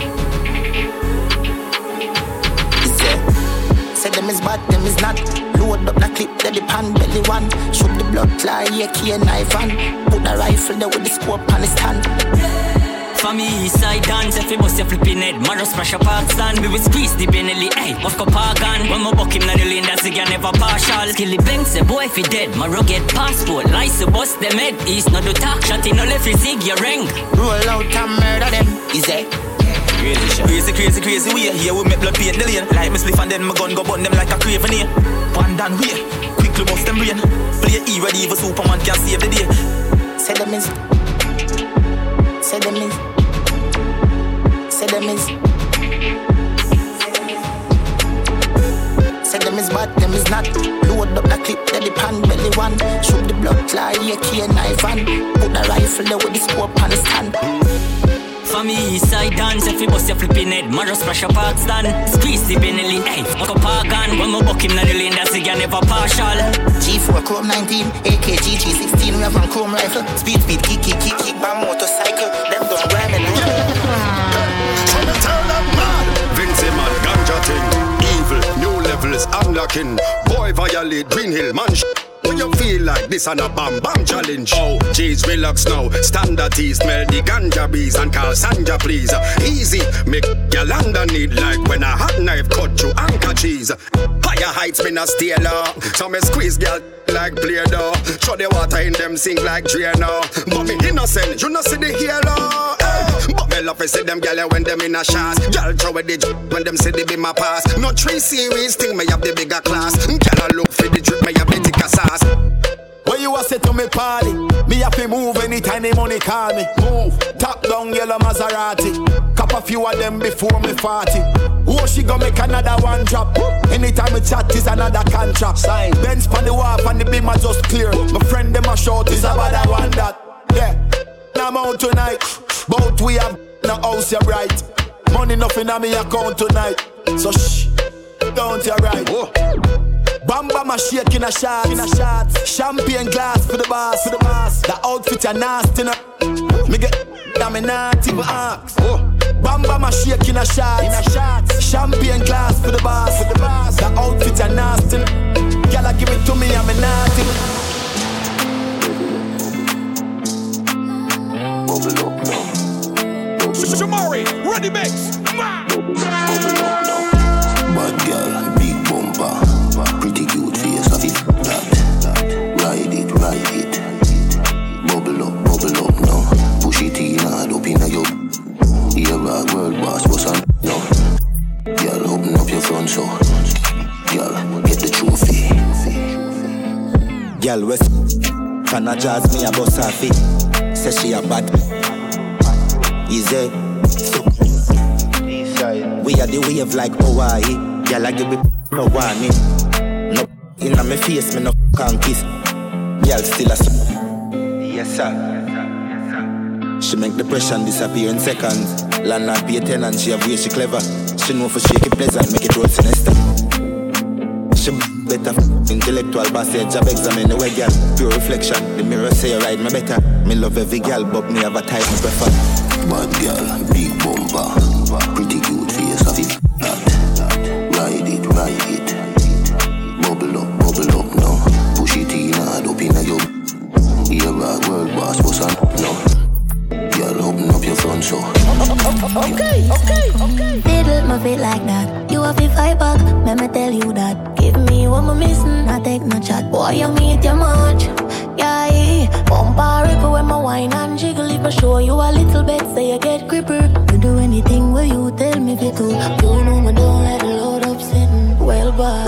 Say them is bad, them is not. Load up the clip, that the pan belly one. Shoot the blood fly, yeah, key and knife on. Put the rifle there with the scope on his stand. For me, east side dance, if you bust your flipping head, Maros pressure park stand, we will squeeze the Benelli, hey, off go park. When my buck him na the lane, that's again never partial. Skilly bang, say boy, if he dead, Maro get passport, Lies, lice bust them head, east no do talk, shot in no left, zig your ring. Roll out and murder them, is it? Crazy shit. Crazy, crazy, crazy way. Here we make blood paint the lane. Like me spliff and then my gun go burn them like a craven here. Pandan way. Quickly bust them brain. Play E ready if a Superman can save the day. Say them is. Say them is. Say them is. Say them is bad, them is not. Load up the clip, that the pan belly one. Shoot the blood fly, and knife on. Put the rifle there with the scope on the stand. For me, east side dance, if you bust your flipping head, man, Maros pressure park stand. Squeeze the Benelli, hey, fuck up our gun. When my buck him the lane, that's again never partial. G4 Chrome 19, AK GG 16, we have on Chrome rifle. Speed, speed, kick, kick, kick, kick, bam, motorcycle. Them don't grab it. Levels unlocking. Boy violate Green Hill, man sh- when you feel like this and a bam bam challenge. Oh, jeez, relax now. Standard tea, smell the ganja bees And call Sanja please. Easy, make your London need Like when a hot knife cut through anchor cheese Higher heights, me not stay low So me squeeze girl like Play-Doh uh. Throw the water in them sink like Drano uh. But me innocent, you not see the halo eh. But me love to see them gyal eh, when them in a shots Gyal throw it the j- when them see the be my pass. No three series thing, me have the bigger class. Gyal look for the drip, me have the thicker sauce When you a say to me party, me have to move anytime the money call me. Move, top down yellow Maserati. Cop a few of them before me 40. Oh, she gonna make another one drop. Anytime we chat is another contract. Sign. Benz pan the wharf and the beam are just clear. My friend them a short is about that one that. Yeah, now I'm out tonight. Both we have the house you right. Money nothing on me account tonight. So shh, don't you right. Bam bam a shake in a shot, in a shot. Champagne glass for the boss, for the boss. The outfit a nasty, no. Me get, damn me not even ask. Bam bam a shake in a shot, in a shot. Champagne glass for the boss, for the boss. The outfit a nasty, no. Gyal give it to me, I'm a naughty. Bubble up now Shamari, ready mix. Girl West. Can I jazz me a boss off it? Say she a bad. Easy so, We are the wave like Hawaii. Girl I give me no warning. No inna me face me no can kiss. Girl still a Yes sir. She make depression disappear in seconds. Land not pay ten and she have way she clever. She know for shake it pleasant make it roll sinister she better intellectual passage job examine the way girl. Pure reflection the mirror say right me better. Me love every girl but me have a type me prefer. Bad girl, big bumper. Pretty cute face of it that. Ride it, ride it. Bubble up, bubble up now Push it in hard up in a your Here a world boss was on now Girl, open up your front so Okay, okay, okay. Fiddle my feet like that. You have to fight back. Let me tell you that. Me what I'm missing. I take no chat. Boy, you meet your much. Yeah, bumper ripple when my wine and jiggle. If I show you a little bit, say you get gripper. You do anything where you tell me to. You know me don't let the load up sitting. Well, bye.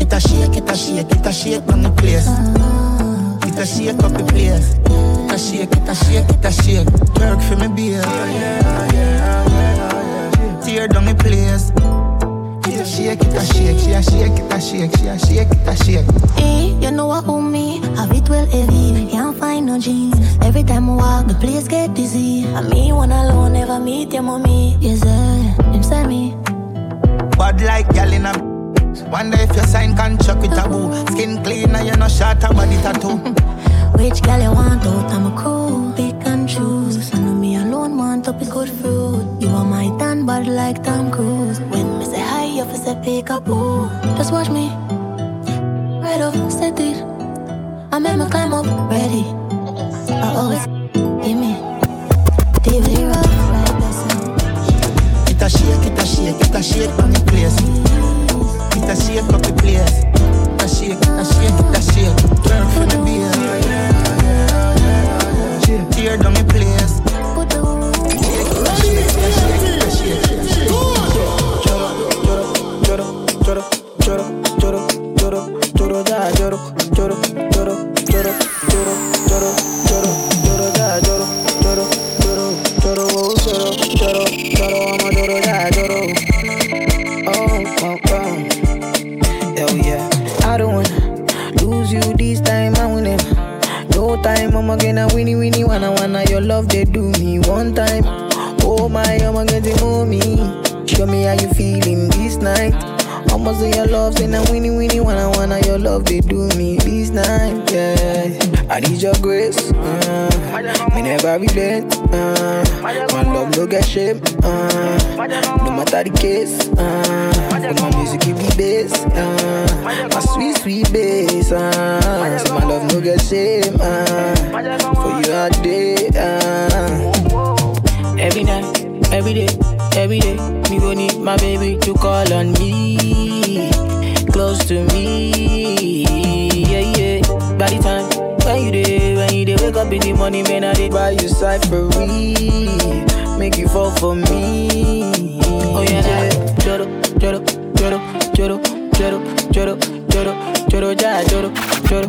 It a shake, it a shake, it a shake on the place It a shake up the place. It a shake, it a shake, it a shake. Twerk for me, beer. Tear down the place. A shake, it a shake, she a shake, it a shake, she a shake, it a shake. Hey, you know what own me? Have it well heavy, can't find no jeans. Every time I walk, the place get dizzy. And me one alone, never meet your mommy. Yes, sir, him say me. Bad like gal in a Wonder if you sign contract with a boo Skin clean and you no short a body tattoo Which gal you want out? I'm a cool, pick and choose. I know me alone want to pick good fruit. You are my tan bad like Tom Cruise. Pick up. Just watch me, right up, set it. I make me climb up, ready. I always give me TV rough like this. It a shake, it a shake, it a shake on the place It a shake up the place It a shake, it a shake, it a shake I'ma your love, say na winnie winnie wanna wanna your love they do me this night. Yeah, I need your grace. Uh, me never relent. Uh, my love no get shame. Uh, no matter the case. Uh, my music give me bass. Uh, my sweet sweet bass. Uh, so my love no get shame. Uh, for you all day. Uh, every night, every day, every day, me go need my baby to call on me, close to me, yeah yeah. By the time when you day, when you day, wake up in the morning, man, I did buy you cyphery, make you fall for me. Oh yeah, yeah. Joro, joro, joro, joro, joro, joro, joro, joro, ja, joro, joro, joro, joro,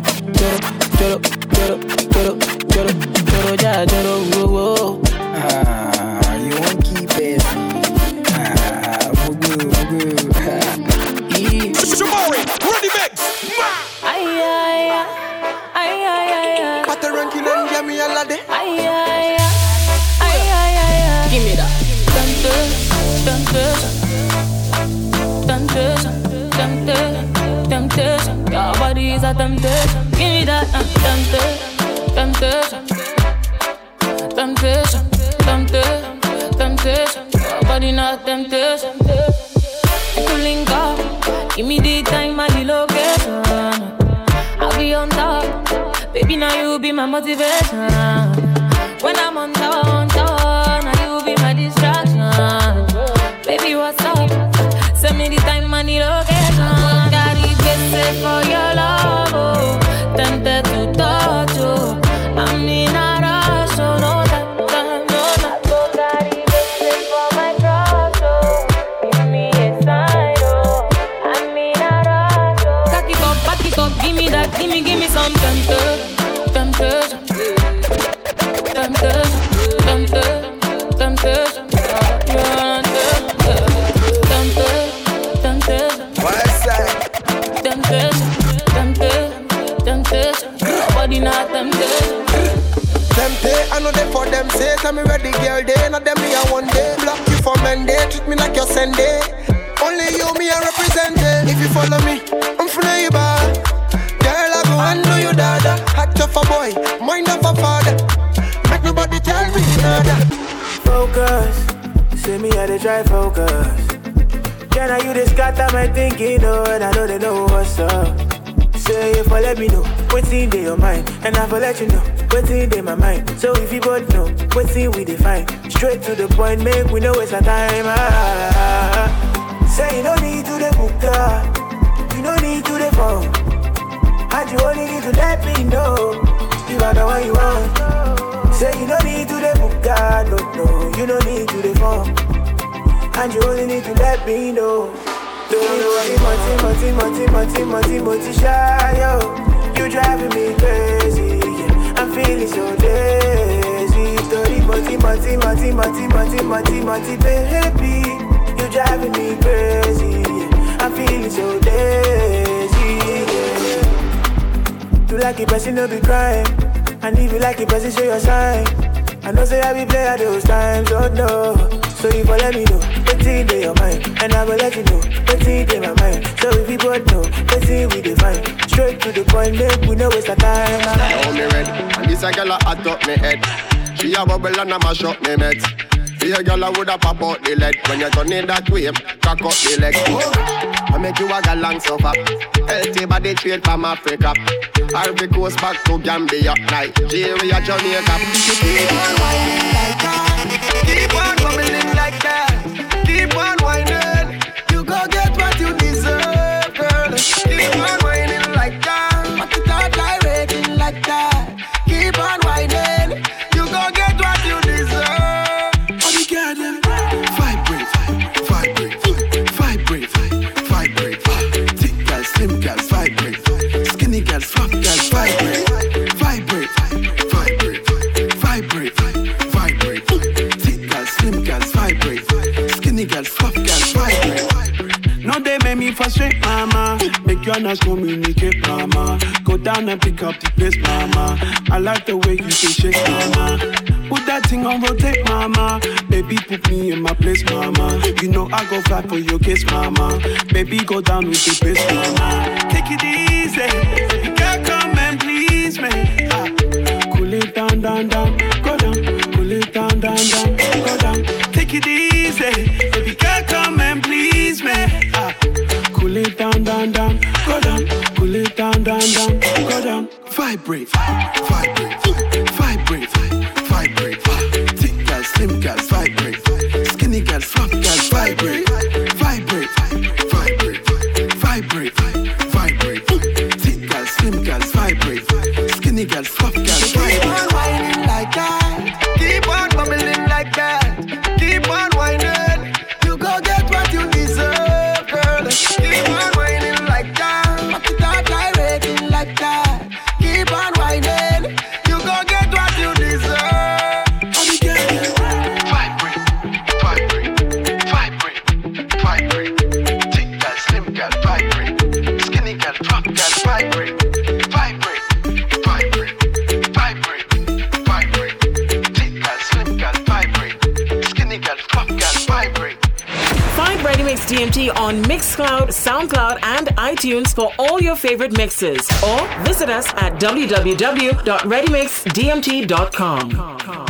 Give me the time and the location. I'll be on top. Baby, now you be my motivation. When I'm on top, on top, now you be my distraction. Baby, what's up? Send me the time and the location. Got it for your love. Oh. Me, give me some temptation, temptation, temptation, temptation, temptation. Not temptation. Them pay, I know them for them say, tell me ready girl, they not them me a one day. Block you for Monday, treat me like your Sunday. Only you me a represent. If you follow me, Focus, see me how they try focus. Can I you just got that my thinking, oh, and I know they know what's up. Say if I let me know, what's in your mind, and I will let you know, what's in my mind. So if you both know, what's in we define, straight to the point, make we know it's a time. Ah, say you don't need to the book, you don't need to the phone, and you only need to let me know, you are the one you want. Say you don't need to the book, no, no, you don't need to the phone. And you only need to let me know. Monty, Monty, Monty, Monty, Monty, Monty, shy, yo. You driving me crazy. I'm feeling so lazy. Tori, mati, mati, mati, mati, mati, mati, mati, baby. You driving me crazy. I'm feeling so lazy. You like it, person, no be crying. And if you like it, person, show your sign. I know say I be play at those times, oh no. So if you let me know, what's in your mind, and I will let you know what's in my mind. So if you both know, what's in we define. Straight to the point, make we know waste our time. Now me red, and this a girl a hot up me head. She a bubble and a mash up me met. See a girl a woulda pop out the lead when you turn in that way, cock up the leg. I make you a galang suffer. Healthy body trade from Africa. Ivory Coast back to Gambia, Nigeria, Jamaica. Keep on whining like that. Keep on bubbling like that. Keep on You communicate, mama. Go down and pick up the pace, mama. I like the way you say shake, mama. Put that thing on rotate, mama. Baby, put me in my place, mama. You know I go fight for your case, mama. Baby, go down with the pace, mama. Take it easy. You can't come and please me. Ah. Cool it down, down, down. Vibrate, vibrate, favorite mixes. Or visit us at www.readymixdmt.com.